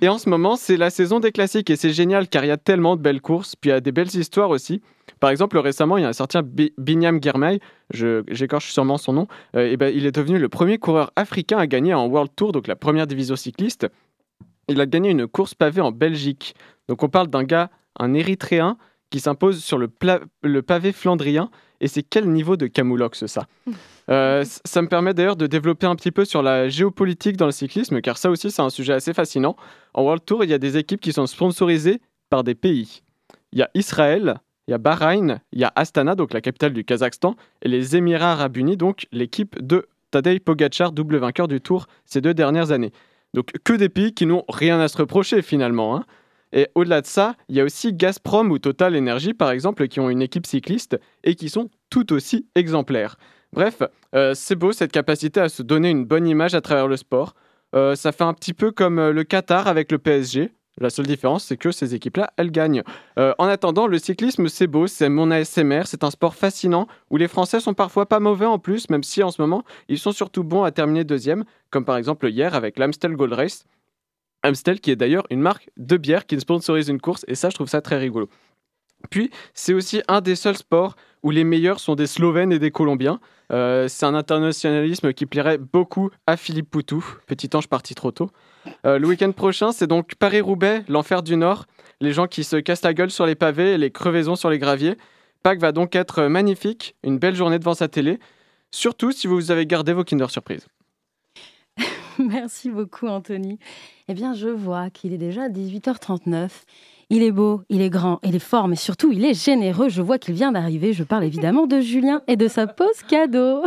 Et en ce moment, c'est la saison des classiques, et c'est génial car il y a tellement de belles courses, puis il y a des belles histoires aussi. Par exemple, récemment, il y a un certain Binyam Girmay, j'écorche sûrement son nom, euh, et ben, il est devenu le premier coureur africain à gagner en World Tour, donc la première division cycliste. Il a gagné une course pavée en Belgique. Donc on parle d'un gars, un Érythréen, qui s'impose sur le, le, pavé flandrien. Et c'est quel niveau de camoulox ça? Euh, Ça me permet d'ailleurs de développer un petit peu sur la géopolitique dans le cyclisme, car ça aussi c'est un sujet assez fascinant. En World Tour, il y a des équipes qui sont sponsorisées par des pays. Il y a Israël, il y a Bahreïn, il y a Astana, donc la capitale du Kazakhstan, et les Émirats arabes unis, donc l'équipe de Tadej Pogacar, double vainqueur du Tour ces deux dernières années. Donc que des pays qui n'ont rien à se reprocher finalement. Hein. Et au-delà de ça, il y a aussi Gazprom ou Total Energy par exemple qui ont une équipe cycliste et qui sont tout aussi exemplaires. Bref, euh, c'est beau cette capacité à se donner une bonne image à travers le sport. Euh, ça fait un petit peu comme euh, le Qatar avec le PSG. La seule différence, c'est que ces équipes-là, elles gagnent. Euh, en attendant, le cyclisme, c'est beau, c'est mon ASMR, c'est un sport fascinant où les Français sont parfois pas mauvais en plus, même si en ce moment, ils sont surtout bons à terminer deuxième, comme par exemple hier avec l'Amstel Gold Race. Amstel, qui est d'ailleurs une marque de bière qui sponsorise une course, et ça, je trouve ça très rigolo. Puis, c'est aussi un des seuls sports où les meilleurs sont des Slovènes et des Colombiens. Euh, c'est un internationalisme qui plairait beaucoup à Philippe Poutou, petit ange parti trop tôt. Euh, le week-end prochain, c'est donc Paris-Roubaix, l'enfer du Nord. Les gens qui se cassent la gueule sur les pavés et les crevaisons sur les graviers. Pâques va donc être magnifique, une belle journée devant sa télé, surtout si vous avez gardé vos Kinder Surprise.
Merci beaucoup Anthony. Eh bien, je vois qu'il est déjà 18h39. Il est beau, il est grand, il est fort, mais surtout il est généreux. Je vois qu'il vient d'arriver. Je parle évidemment de Julien et de sa pause cadeau.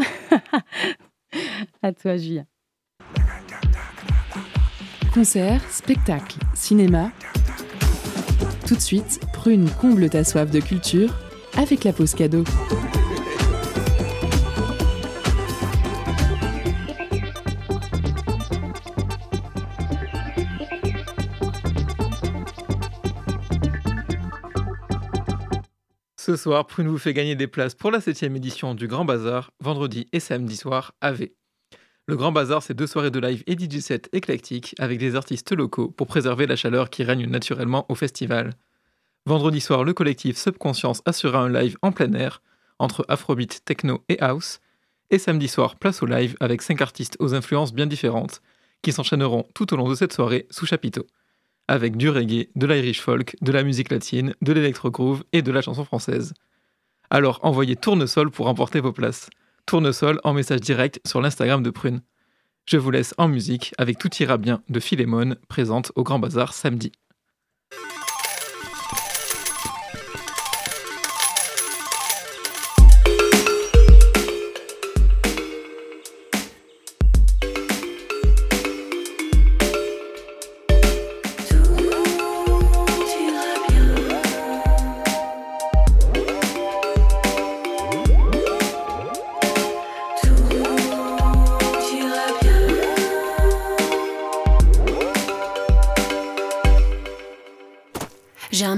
à toi, Julien.
Concert, spectacle, cinéma. Tout de suite, Prune comble ta soif de culture avec la pause cadeau.
Ce soir, Prune vous fait gagner des places pour la 7 édition du Grand Bazar, vendredi et samedi soir à V. Le Grand Bazar, c'est deux soirées de live et DJ set éclectiques avec des artistes locaux pour préserver la chaleur qui règne naturellement au festival. Vendredi soir, le collectif Subconscience assurera un live en plein air entre afrobeat, techno et house. Et samedi soir, place au live avec 5 artistes aux influences bien différentes qui s'enchaîneront tout au long de cette soirée sous chapiteau. Avec du reggae, de l'Irish folk, de la musique latine, de l'électro groove et de la chanson française. Alors envoyez Tournesol pour emporter vos places. Tournesol en message direct sur l'Instagram de Prune. Je vous laisse en musique avec Tout ira bien de Philémon, présente au Grand Bazar samedi.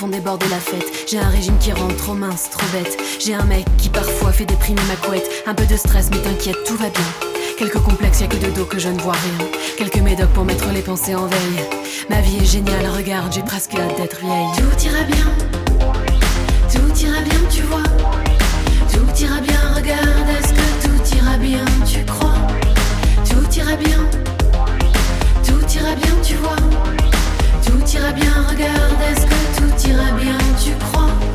font déborder la fête. J'ai un régime qui rend trop mince, trop bête. J'ai un mec qui parfois fait déprimer ma couette. Un peu de stress, mais t'inquiète, tout va bien. Quelques complexes, y'a que de dos que je ne vois rien. Quelques médocs pour mettre les pensées en veille. Ma vie est géniale, regarde, j'ai presque hâte d'être vieille. Tout ira bien, tout ira bien, tu vois. Tout ira bien, regarde, est-ce que tout ira bien, tu crois? Tout ira bien, tout ira bien, tu vois. Tout ira bien, regarde, est-ce que tout ira bien, tu crois?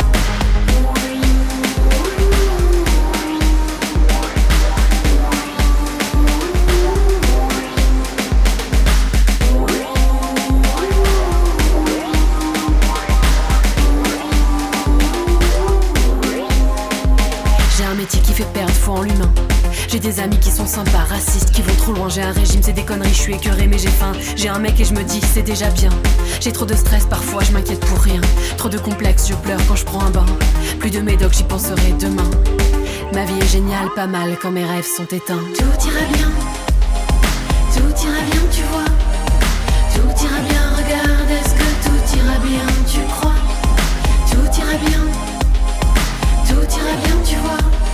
J'ai des amis qui sont sympas, racistes, qui vont trop loin. J'ai un régime, c'est des conneries, je suis écœurée, mais j'ai faim. J'ai un mec et je me dis, c'est déjà bien. J'ai trop de stress, parfois je m'inquiète pour rien. Trop de complexes, je pleure quand je prends un bain. Plus de médocs, j'y penserai demain. Ma vie est géniale, pas mal quand mes rêves sont éteints. Tout ira bien, tout ira bien, tu vois. Tout ira bien, regarde, est-ce que tout ira bien, tu crois? Tout ira bien, tout ira bien, tu vois.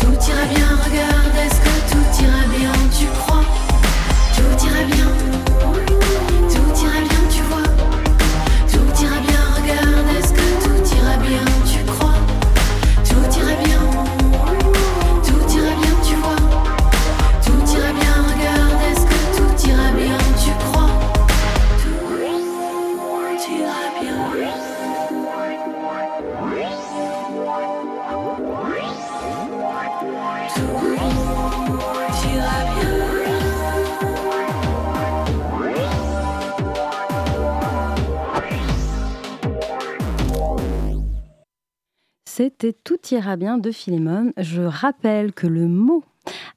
Tout ira bien, regarde, est-ce que tout ira bien, tu crois? Tout ira bien, tout ira bien, tu vois
C'était Tout ira bien de Philémon. Je rappelle que le mot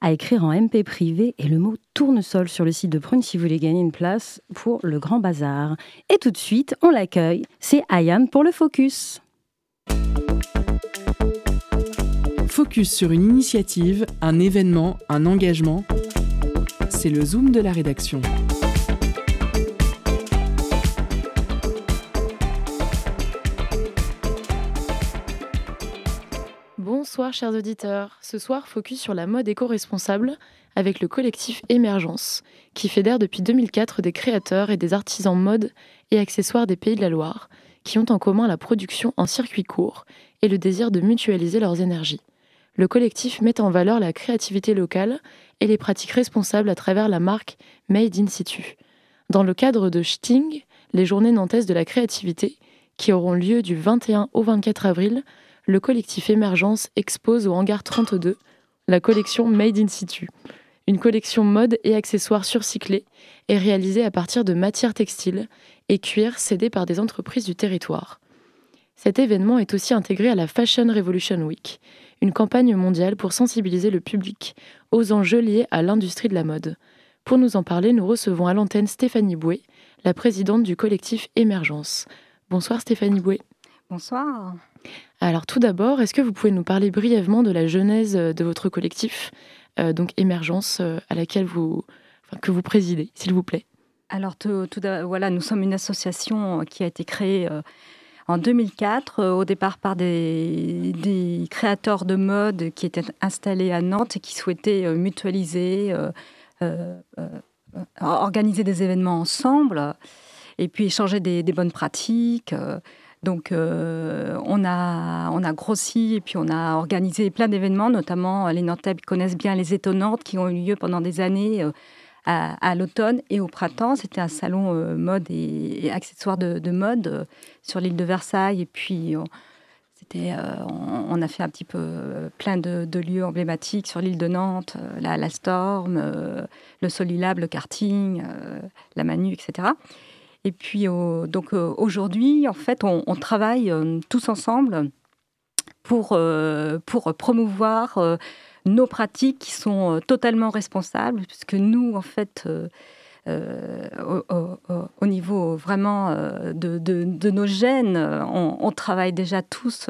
à écrire en MP privé est le mot tournesol sur le site de Prune si vous voulez gagner une place pour le grand bazar. Et tout de suite, on l'accueille. C'est Ayane pour le focus.
Focus sur une initiative, un événement, un engagement. C'est le zoom de la rédaction.
Bonsoir chers auditeurs. Ce soir, focus sur la mode éco-responsable avec le collectif Émergence, qui fédère depuis 2004 des créateurs et des artisans mode et accessoires des pays de la Loire, qui ont en commun la production en circuit court et le désir de mutualiser leurs énergies. Le collectif met en valeur la créativité locale et les pratiques responsables à travers la marque Made in Situ. Dans le cadre de Sting, les journées nantaises de la créativité, qui auront lieu du 21 au 24 avril, le collectif Émergence expose au hangar 32 la collection Made in Situ, une collection mode et accessoires surcyclés et réalisée à partir de matières textiles et cuir cédées par des entreprises du territoire. Cet événement est aussi intégré à la Fashion Revolution Week, une campagne mondiale pour sensibiliser le public aux enjeux liés à l'industrie de la mode. Pour nous en parler, nous recevons à l'antenne Stéphanie Boué, la présidente du collectif Émergence. Bonsoir Stéphanie Boué.
Bonsoir.
Alors tout d'abord, est-ce que vous pouvez nous parler brièvement de la genèse de votre collectif, euh, donc Émergence, euh, à laquelle vous, que vous présidez, s'il vous plaît?
Alors tout, voilà, nous sommes une association qui a été créée euh, en 2004, au départ par des, créateurs de mode qui étaient installés à Nantes et qui souhaitaient mutualiser, organiser des événements ensemble et puis échanger des bonnes pratiques. Donc, euh, on, a, grossi et puis on a organisé plein d'événements, notamment euh, les Nantais connaissent bien les étonnantes qui ont eu lieu pendant des années euh, à, l'automne et au printemps. C'était un salon mode et, accessoires de, mode sur l'île de Versailles. Et puis, c'était, on, a fait un petit peu plein de, lieux emblématiques sur l'île de Nantes, la, la Storm, le Solilab, le karting, la Manu, etc. Et puis, donc euh, aujourd'hui, en fait, on, travaille euh, tous ensemble pour, euh, pour promouvoir nos pratiques qui sont totalement responsables, puisque nous, en fait, au, niveau vraiment de, nos gènes, on, travaille déjà tous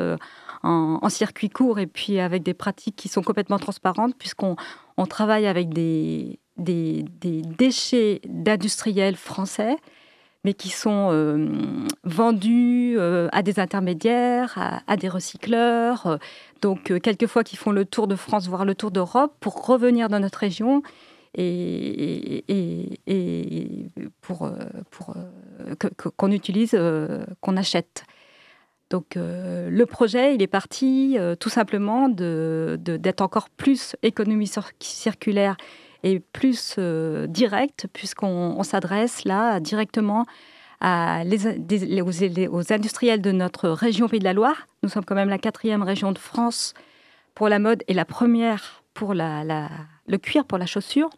en, circuit court et puis avec des pratiques qui sont complètement transparentes, puisqu'on on travaille avec des, des déchets d'industriels français mais qui sont euh, vendus euh, à des intermédiaires, à, des recycleurs, euh, donc quelquefois qui font le tour de France, voire le tour d'Europe, pour revenir dans notre région et, pour, qu'on utilise, qu'on achète. Donc le projet, il est parti tout simplement d'être encore plus économie circulaire et plus euh, direct, puisqu'on s'adresse là directement à les, aux, industriels de notre région Pays de la Loire. Nous sommes quand même la quatrième région de France pour la mode et la première pour la, le cuir, pour la chaussure.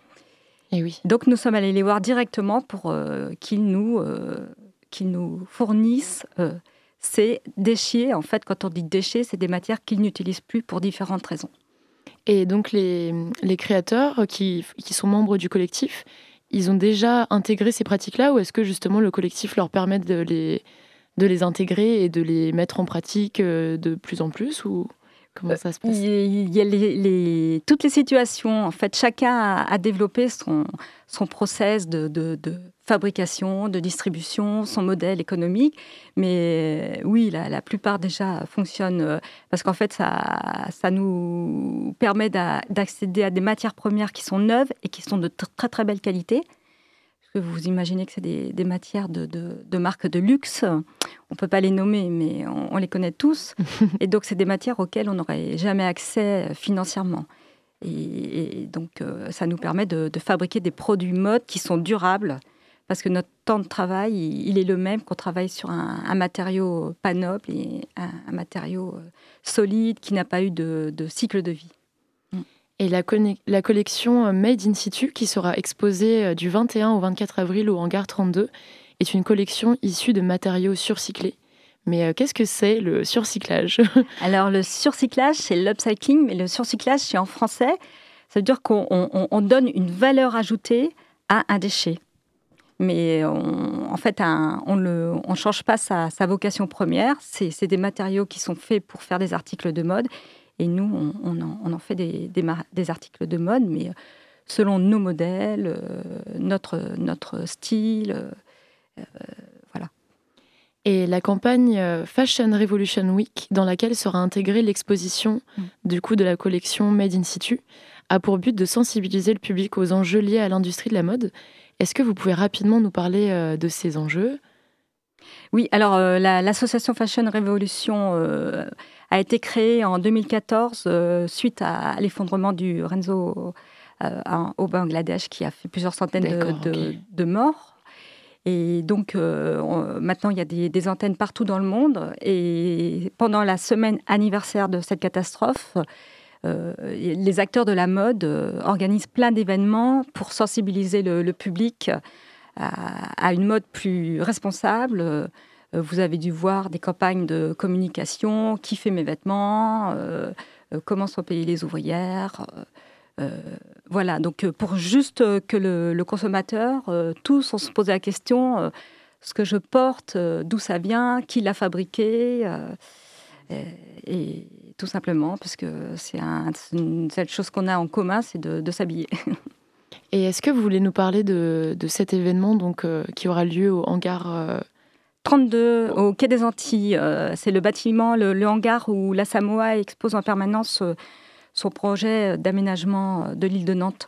Et oui.
Donc nous sommes allés les voir directement pour euh, qu'ils nous, euh, qu'ils nous fournissent ces déchets. En fait, quand on dit déchets, c'est des matières qu'ils n'utilisent plus pour différentes raisons.
Et donc les, créateurs qui, sont membres du collectif, ils ont déjà intégré ces pratiques-là ou est-ce que justement le collectif leur permet de les, de les intégrer et de les mettre en pratique euh, de plus en plus ou comment ça se passe?
Il y a les, toutes les situations. En fait, chacun a, développé son, son process de fabrication, de distribution, son modèle économique. Mais euh, oui, la, plupart déjà fonctionnent euh, parce qu'en fait, ça, ça nous permet d'accéder à des matières premières qui sont neuves et qui sont de très très belle qualité. vous imaginez que c'est des, matières de, de, marques de luxe. On ne peut pas les nommer, mais on, les connaît tous. et donc, c'est des matières auxquelles on n'aurait jamais accès euh, financièrement. Et, donc, ça nous permet de, de, fabriquer des produits mode qui sont durables parce que notre temps de travail, il est le même qu'on travaille sur un, matériau pas noble et un, matériau euh, solide qui n'a pas eu de, cycle de vie.
Mm. Et la, la, collection euh, Made in Situ, qui sera exposée euh, du 21 au 24 avril au Hangar 32, est une collection issue de matériaux surcyclés. Mais qu'est-ce que c'est le surcyclage?
Alors le surcyclage, c'est l'upcycling, mais le surcyclage, c'est en français. Ça veut dire qu'on donne une valeur ajoutée à un déchet mais en fait, on ne change pas sa, vocation première. C'est des matériaux qui sont faits pour faire des articles de mode. Et nous, on, en, fait des, des, articles de mode, mais selon nos modèles, euh, notre, notre style. Euh, voilà.
Et la campagne euh, Fashion Revolution Week, dans laquelle sera intégrée l'exposition mm. du coup de la collection Made in Situ, a pour but de sensibiliser le public aux enjeux liés à l'industrie de la mode est-ce que vous pouvez rapidement nous parler euh, de ces enjeux?
Oui, alors euh, l'association Fashion Revolution euh, a été créée en 2014 suite à, l'effondrement du Renzo au Bangladesh qui a fait plusieurs centaines de, morts. Et donc maintenant, il y a des, des, antennes partout dans le monde. Et pendant la semaine anniversaire de cette catastrophe, les acteurs de la mode euh, organisent plein d'événements pour sensibiliser le, public à, une mode plus responsable. Euh, vous avez dû voir des campagnes de communication, qui fait mes vêtements, comment sont payées les ouvrières? Voilà, donc pour juste que le, consommateur, tous, on se pose la question, ce que je porte, d'où ça vient, qui l'a fabriqué, et, tout simplement, parce que c'est une seule chose qu'on a en commun, c'est de, s'habiller.
Et est-ce que vous voulez nous parler de, cet événement donc, qui aura lieu au hangar
32 au Quai des Antilles. Euh, c'est le bâtiment, le, hangar où la Samoa expose en permanence euh, son projet d'aménagement euh, de l'île de Nantes.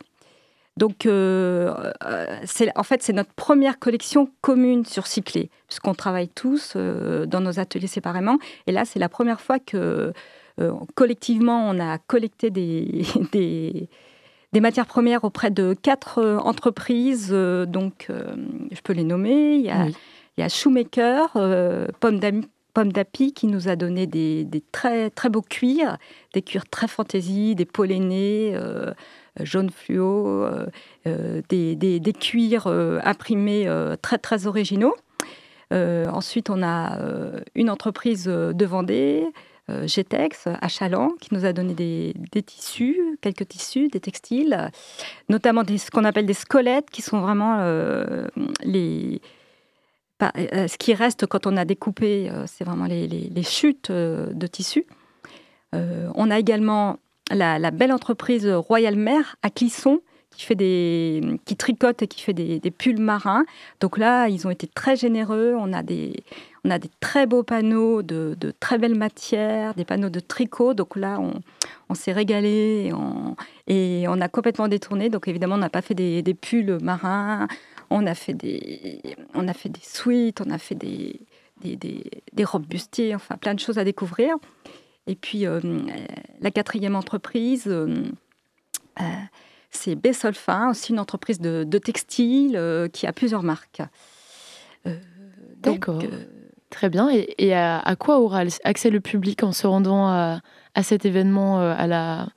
Donc, en fait, c'est notre première collection commune sur Cyclé, puisqu'on travaille tous dans nos ateliers séparément. Et là, c'est la première fois que collectivement, on a collecté des, des, matières premières auprès de quatre entreprises. donc, je peux les nommer. Il y a il y a Shoemaker, euh, Pomme d'Api, qui nous a donné des, très, très beaux cuirs, des cuirs très fantaisie, des pollénés, euh, jaune fluo, euh, des, des, cuirs imprimés très, très originaux. ensuite, on a une entreprise de Vendée, GTEX, à Chaland, qui nous a donné des, tissus, quelques tissus, des textiles, notamment ce qu'on appelle des squelettes, qui sont vraiment les, euh, ce qui reste quand on a découpé, euh, c'est vraiment les, chutes euh, de tissu. on a également la, belle entreprise Royal Mer à Clisson, qui, fait des, qui tricote et qui fait des, pulls marins. Donc là, ils ont été très généreux. On a des, on a des très beaux panneaux de, très belles matières, des panneaux de tricot. Donc là, on, s'est régalé et on, et on, a complètement détourné. Donc évidemment, on n'a pas fait des, des, pulls marins. On a fait des, on a fait des suites, on a fait des, des, robes bustiers, enfin plein de choses à découvrir. Et puis euh, la quatrième entreprise, euh, euh, c'est Bessolfin, aussi une entreprise de, textile qui a plusieurs marques.
D'accord. Très bien. Et, à, quoi aura accès le public en se rendant à, à cet événement à la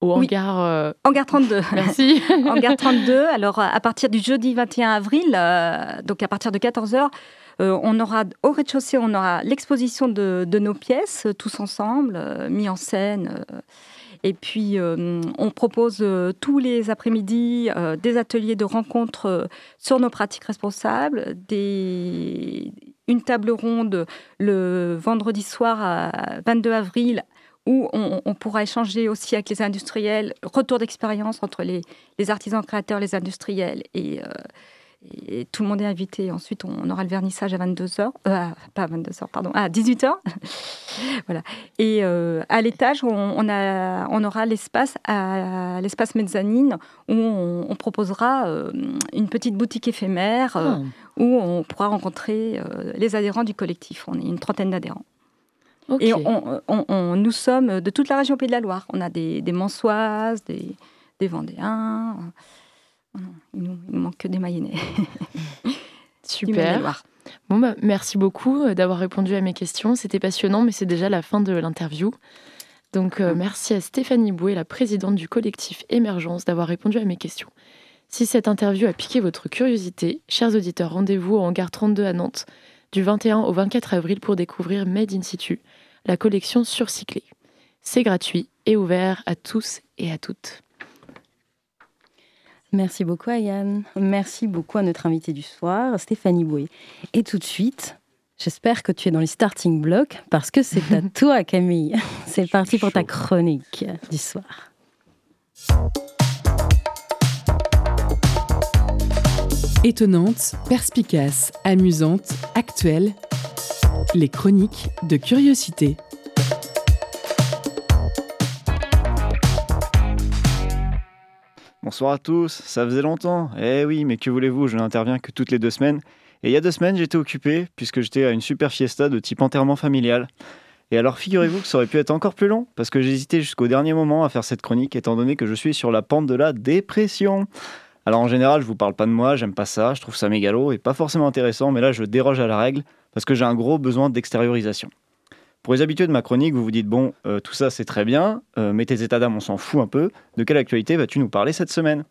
au hangar.
Euh, hangar 32.
Merci.
hangar 32. Alors, à partir du jeudi 21 avril, euh, donc à partir de 14h, euh, on aura au rez-de-chaussée, on aura l'exposition de, de, nos pièces, tous ensemble, mis en scène. Et puis, on propose tous les après-midi des ateliers de rencontres sur nos pratiques responsables, des, une table ronde le vendredi soir à 22 avril où on, pourra échanger aussi avec les industriels, retour d'expérience entre les, artisans créateurs, les industriels et, euh, et, tout le monde est invité. Ensuite, on aura le vernissage à 22h, euh, pas à 22h, pardon, à 18h. voilà. Et euh, à l'étage, on, a, on aura l'espace à l'espace mezzanine où on, proposera une petite boutique éphémère ah. où on pourra rencontrer les adhérents du collectif. On est une trentaine d'adhérents. Et on, nous sommes de toute la région Pays de la Loire. On a des, des Mansoises, des, des Vendéens. Il nous, nous manque que des Mayennais.
Super. Bon, bah, merci beaucoup euh, d'avoir répondu à mes questions. C'était passionnant, mais c'est déjà la fin de l'interview. Donc, euh, merci à Stéphanie Bouet, la présidente du collectif Émergence, d'avoir répondu à mes questions. Si cette interview a piqué votre curiosité, chers auditeurs, rendez-vous en gare 32 à Nantes du 21 au 24 avril pour découvrir Made in Situ, la collection surcyclée. C'est gratuit et ouvert à tous et à toutes.
Merci beaucoup Ayane. Merci beaucoup à notre invité du soir, Stéphanie Boué. Et tout de suite, j'espère que tu es dans les starting blocks parce que c'est à toi Camille. C'est parti pour ta chronique du soir.
Étonnante, perspicace, amusante, actuelle, les chroniques de curiosité.
Bonsoir à tous, ça faisait longtemps. Eh oui, mais que voulez-vous, je n'interviens que toutes les deux semaines. Et il y a deux semaines, j'étais occupé, puisque j'étais à une super fiesta de type enterrement familial. Et alors, figurez-vous que ça aurait pu être encore plus long, parce que j'hésitais jusqu'au dernier moment à faire cette chronique, étant donné que je suis sur la pente de la dépression. Alors en général, je vous parle pas de moi, j'aime pas ça, je trouve ça mégalo et pas forcément intéressant, mais là je déroge à la règle parce que j'ai un gros besoin d'extériorisation. Pour les habitués de ma chronique, vous vous dites bon, euh, tout ça c'est très bien, euh, mais tes états d'âme on s'en fout un peu. De quelle actualité vas-tu nous parler cette semaine?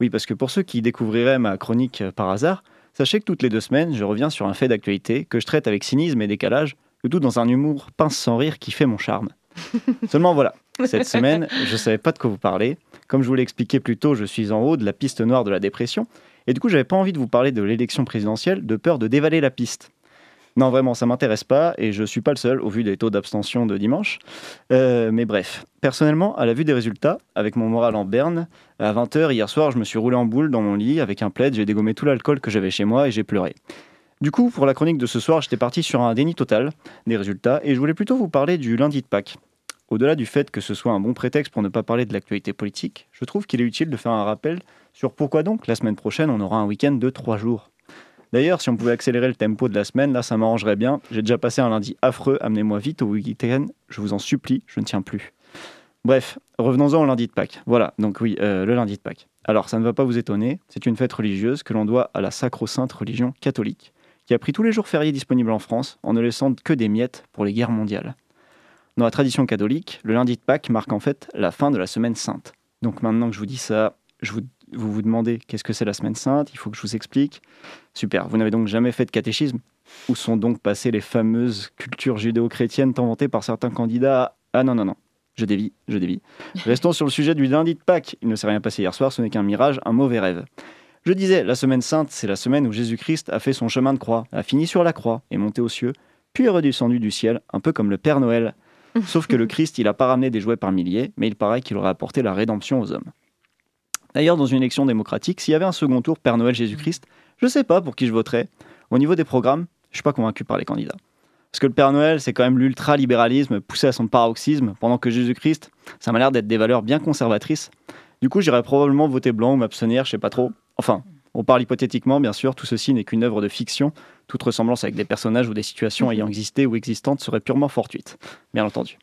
Oui, parce que pour ceux qui découvriraient ma chronique euh, par hasard, sachez que toutes les deux semaines, je reviens sur un fait d'actualité que je traite avec cynisme et décalage, le tout dans un humour pince sans rire qui fait mon charme. Seulement voilà, cette semaine, je savais pas de quoi vous parler Comme je vous l'ai expliqué plus tôt, je suis en haut de la piste noire de la dépression. Et du coup, j'avais pas envie de vous parler de l'élection présidentielle de peur de dévaler la piste. Non, vraiment, ça m'intéresse pas et je suis pas le seul au vu des taux d'abstention de dimanche. Euh, mais bref, personnellement, à la vue des résultats, avec mon moral en berne, à 20h hier soir, je me suis roulé en boule dans mon lit avec un plaid, j'ai dégommé tout l'alcool que j'avais chez moi et j'ai pleuré. Du coup, pour la chronique de ce soir, j'étais parti sur un déni total des résultats et je voulais plutôt vous parler du lundi de Pâques. Au-delà du fait que ce soit un bon prétexte pour ne pas parler de l'actualité politique, je trouve qu'il est utile de faire un rappel sur pourquoi donc la semaine prochaine on aura un week-end de trois jours. D'ailleurs, si on pouvait accélérer le tempo de la semaine, là, ça m'arrangerait bien. J'ai déjà passé un lundi affreux, amenez-moi vite au week-end, je vous en supplie, je ne tiens plus. Bref, revenons-en au lundi de Pâques. Voilà, donc oui, euh, le lundi de Pâques. Alors, ça ne va pas vous étonner, c'est une fête religieuse que l'on doit à la sacro-sainte religion catholique, qui a pris tous les jours fériés disponibles en France en ne laissant que des miettes pour les guerres mondiales. Dans la tradition catholique, le lundi de Pâques marque en fait la fin de la semaine sainte. Donc maintenant que je vous dis ça, je vous vous vous demandez qu'est-ce que c'est la semaine sainte, il faut que je vous explique. Super, vous n'avez donc jamais fait de catéchisme Où sont donc passées les fameuses cultures judéo-chrétiennes tant par certains candidats Ah non, non, non, je dévie, je dévie. Restons sur le sujet du lundi de Pâques. Il ne s'est rien passé hier soir, ce n'est qu'un mirage, un mauvais rêve. Je disais, la semaine sainte, c'est la semaine où Jésus-Christ a fait son chemin de croix, a fini sur la croix, est monté aux cieux, puis est redescendu du ciel, un peu comme le Père Noël. Sauf que le Christ, il n'a pas ramené des jouets par milliers, mais il paraît qu'il aurait apporté la rédemption aux hommes. D'ailleurs, dans une élection démocratique, s'il y avait un second tour Père Noël Jésus-Christ, je ne sais pas pour qui je voterais. Au niveau des programmes, je suis pas convaincu par les candidats. Parce que le Père Noël, c'est quand même l'ultra-libéralisme poussé à son paroxysme, pendant que Jésus-Christ, ça m'a l'air d'être des valeurs bien conservatrices. Du coup, j'irais probablement voter blanc ou m'abstenir, je sais pas trop. Enfin, on parle hypothétiquement, bien sûr, tout ceci n'est qu'une œuvre de fiction. Toute ressemblance avec des personnages ou des situations ayant existé ou existantes serait purement fortuite, bien entendu.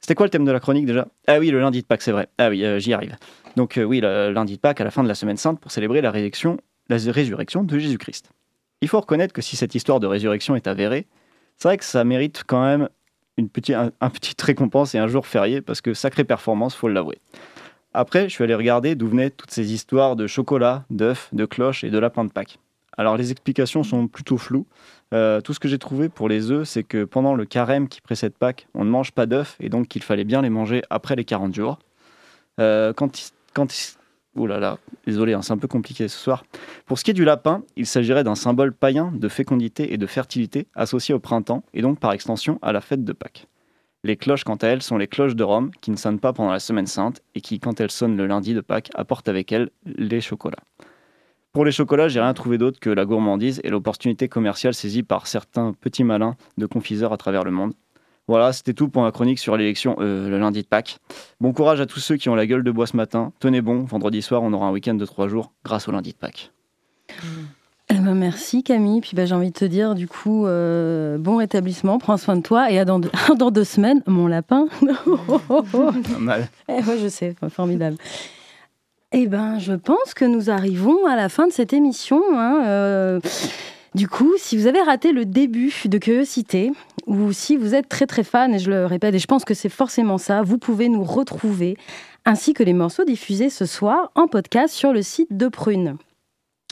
C'était quoi le thème de la chronique déjà? Ah oui, le lundi de Pâques, c'est vrai. Ah oui, euh, j'y arrive. Donc euh, oui, le lundi de Pâques, à la fin de la semaine sainte, pour célébrer la résurrection, la résurrection de Jésus-Christ. Il faut reconnaître que si cette histoire de résurrection est avérée, c'est vrai que ça mérite quand même une petite, un, petite récompense et un jour férié, parce que sacrée performance, faut l'avouer. Après, je suis allé regarder d'où venaient toutes ces histoires de chocolat, d'œufs, de cloches et de lapins de Pâques. Alors les explications sont plutôt floues. Euh, tout ce que j'ai trouvé pour les œufs, c'est que pendant le carême qui précède Pâques, on ne mange pas d'œufs et donc qu'il fallait bien les manger après les 40 jours. Euh, quand, Oh là là, désolé, hein, c'est un peu compliqué ce soir. Pour ce qui est du lapin, il s'agirait d'un symbole païen de fécondité et de fertilité associé au printemps et donc par extension à la fête de Pâques. Les cloches, quant à elles, sont les cloches de Rome qui ne sonnent pas pendant la semaine sainte et qui, quand elles sonnent le lundi de Pâques, apportent avec elles les chocolats. Pour les chocolats, j'ai rien trouvé d'autre que la gourmandise et l'opportunité commerciale saisie par certains petits malins de confiseurs à travers le monde. Voilà, c'était tout pour ma chronique sur l'élection euh, le lundi de Pâques. Bon courage à tous ceux qui ont la gueule de bois ce matin. Tenez bon, vendredi soir, on aura un week-end de trois jours grâce au lundi de Pâques.
Eh ben, merci Camille. Puis bah, j'ai envie de te dire, du coup, euh, bon rétablissement, prends soin de toi et à dans, deux, dans deux semaines, mon lapin.
Pas mal.
Eh, ouais, je sais, formidable. Eh ben, je pense que nous arrivons à la fin de cette émission. Hein, euh. Du coup, si vous avez raté le début de Curiosité, ou si vous êtes très très fan, et je le répète, et je pense que c'est forcément ça, vous pouvez nous retrouver, ainsi que les morceaux diffusés ce soir en podcast sur le site de Prune.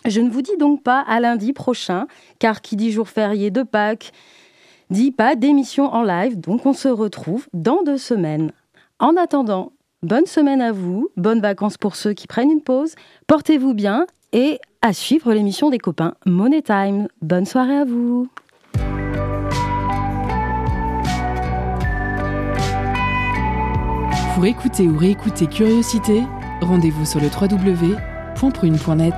Je ne vous dis donc pas à lundi prochain, car qui dit jour férié de Pâques, dit pas d'émission en live, donc on se retrouve dans deux semaines. En attendant, bonne semaine à vous, bonnes vacances pour ceux qui prennent une pause, portez-vous bien et à suivre l'émission des copains Money Time. Bonne soirée à vous.
Pour écouter ou réécouter Curiosité, rendez-vous sur le www.prune.net.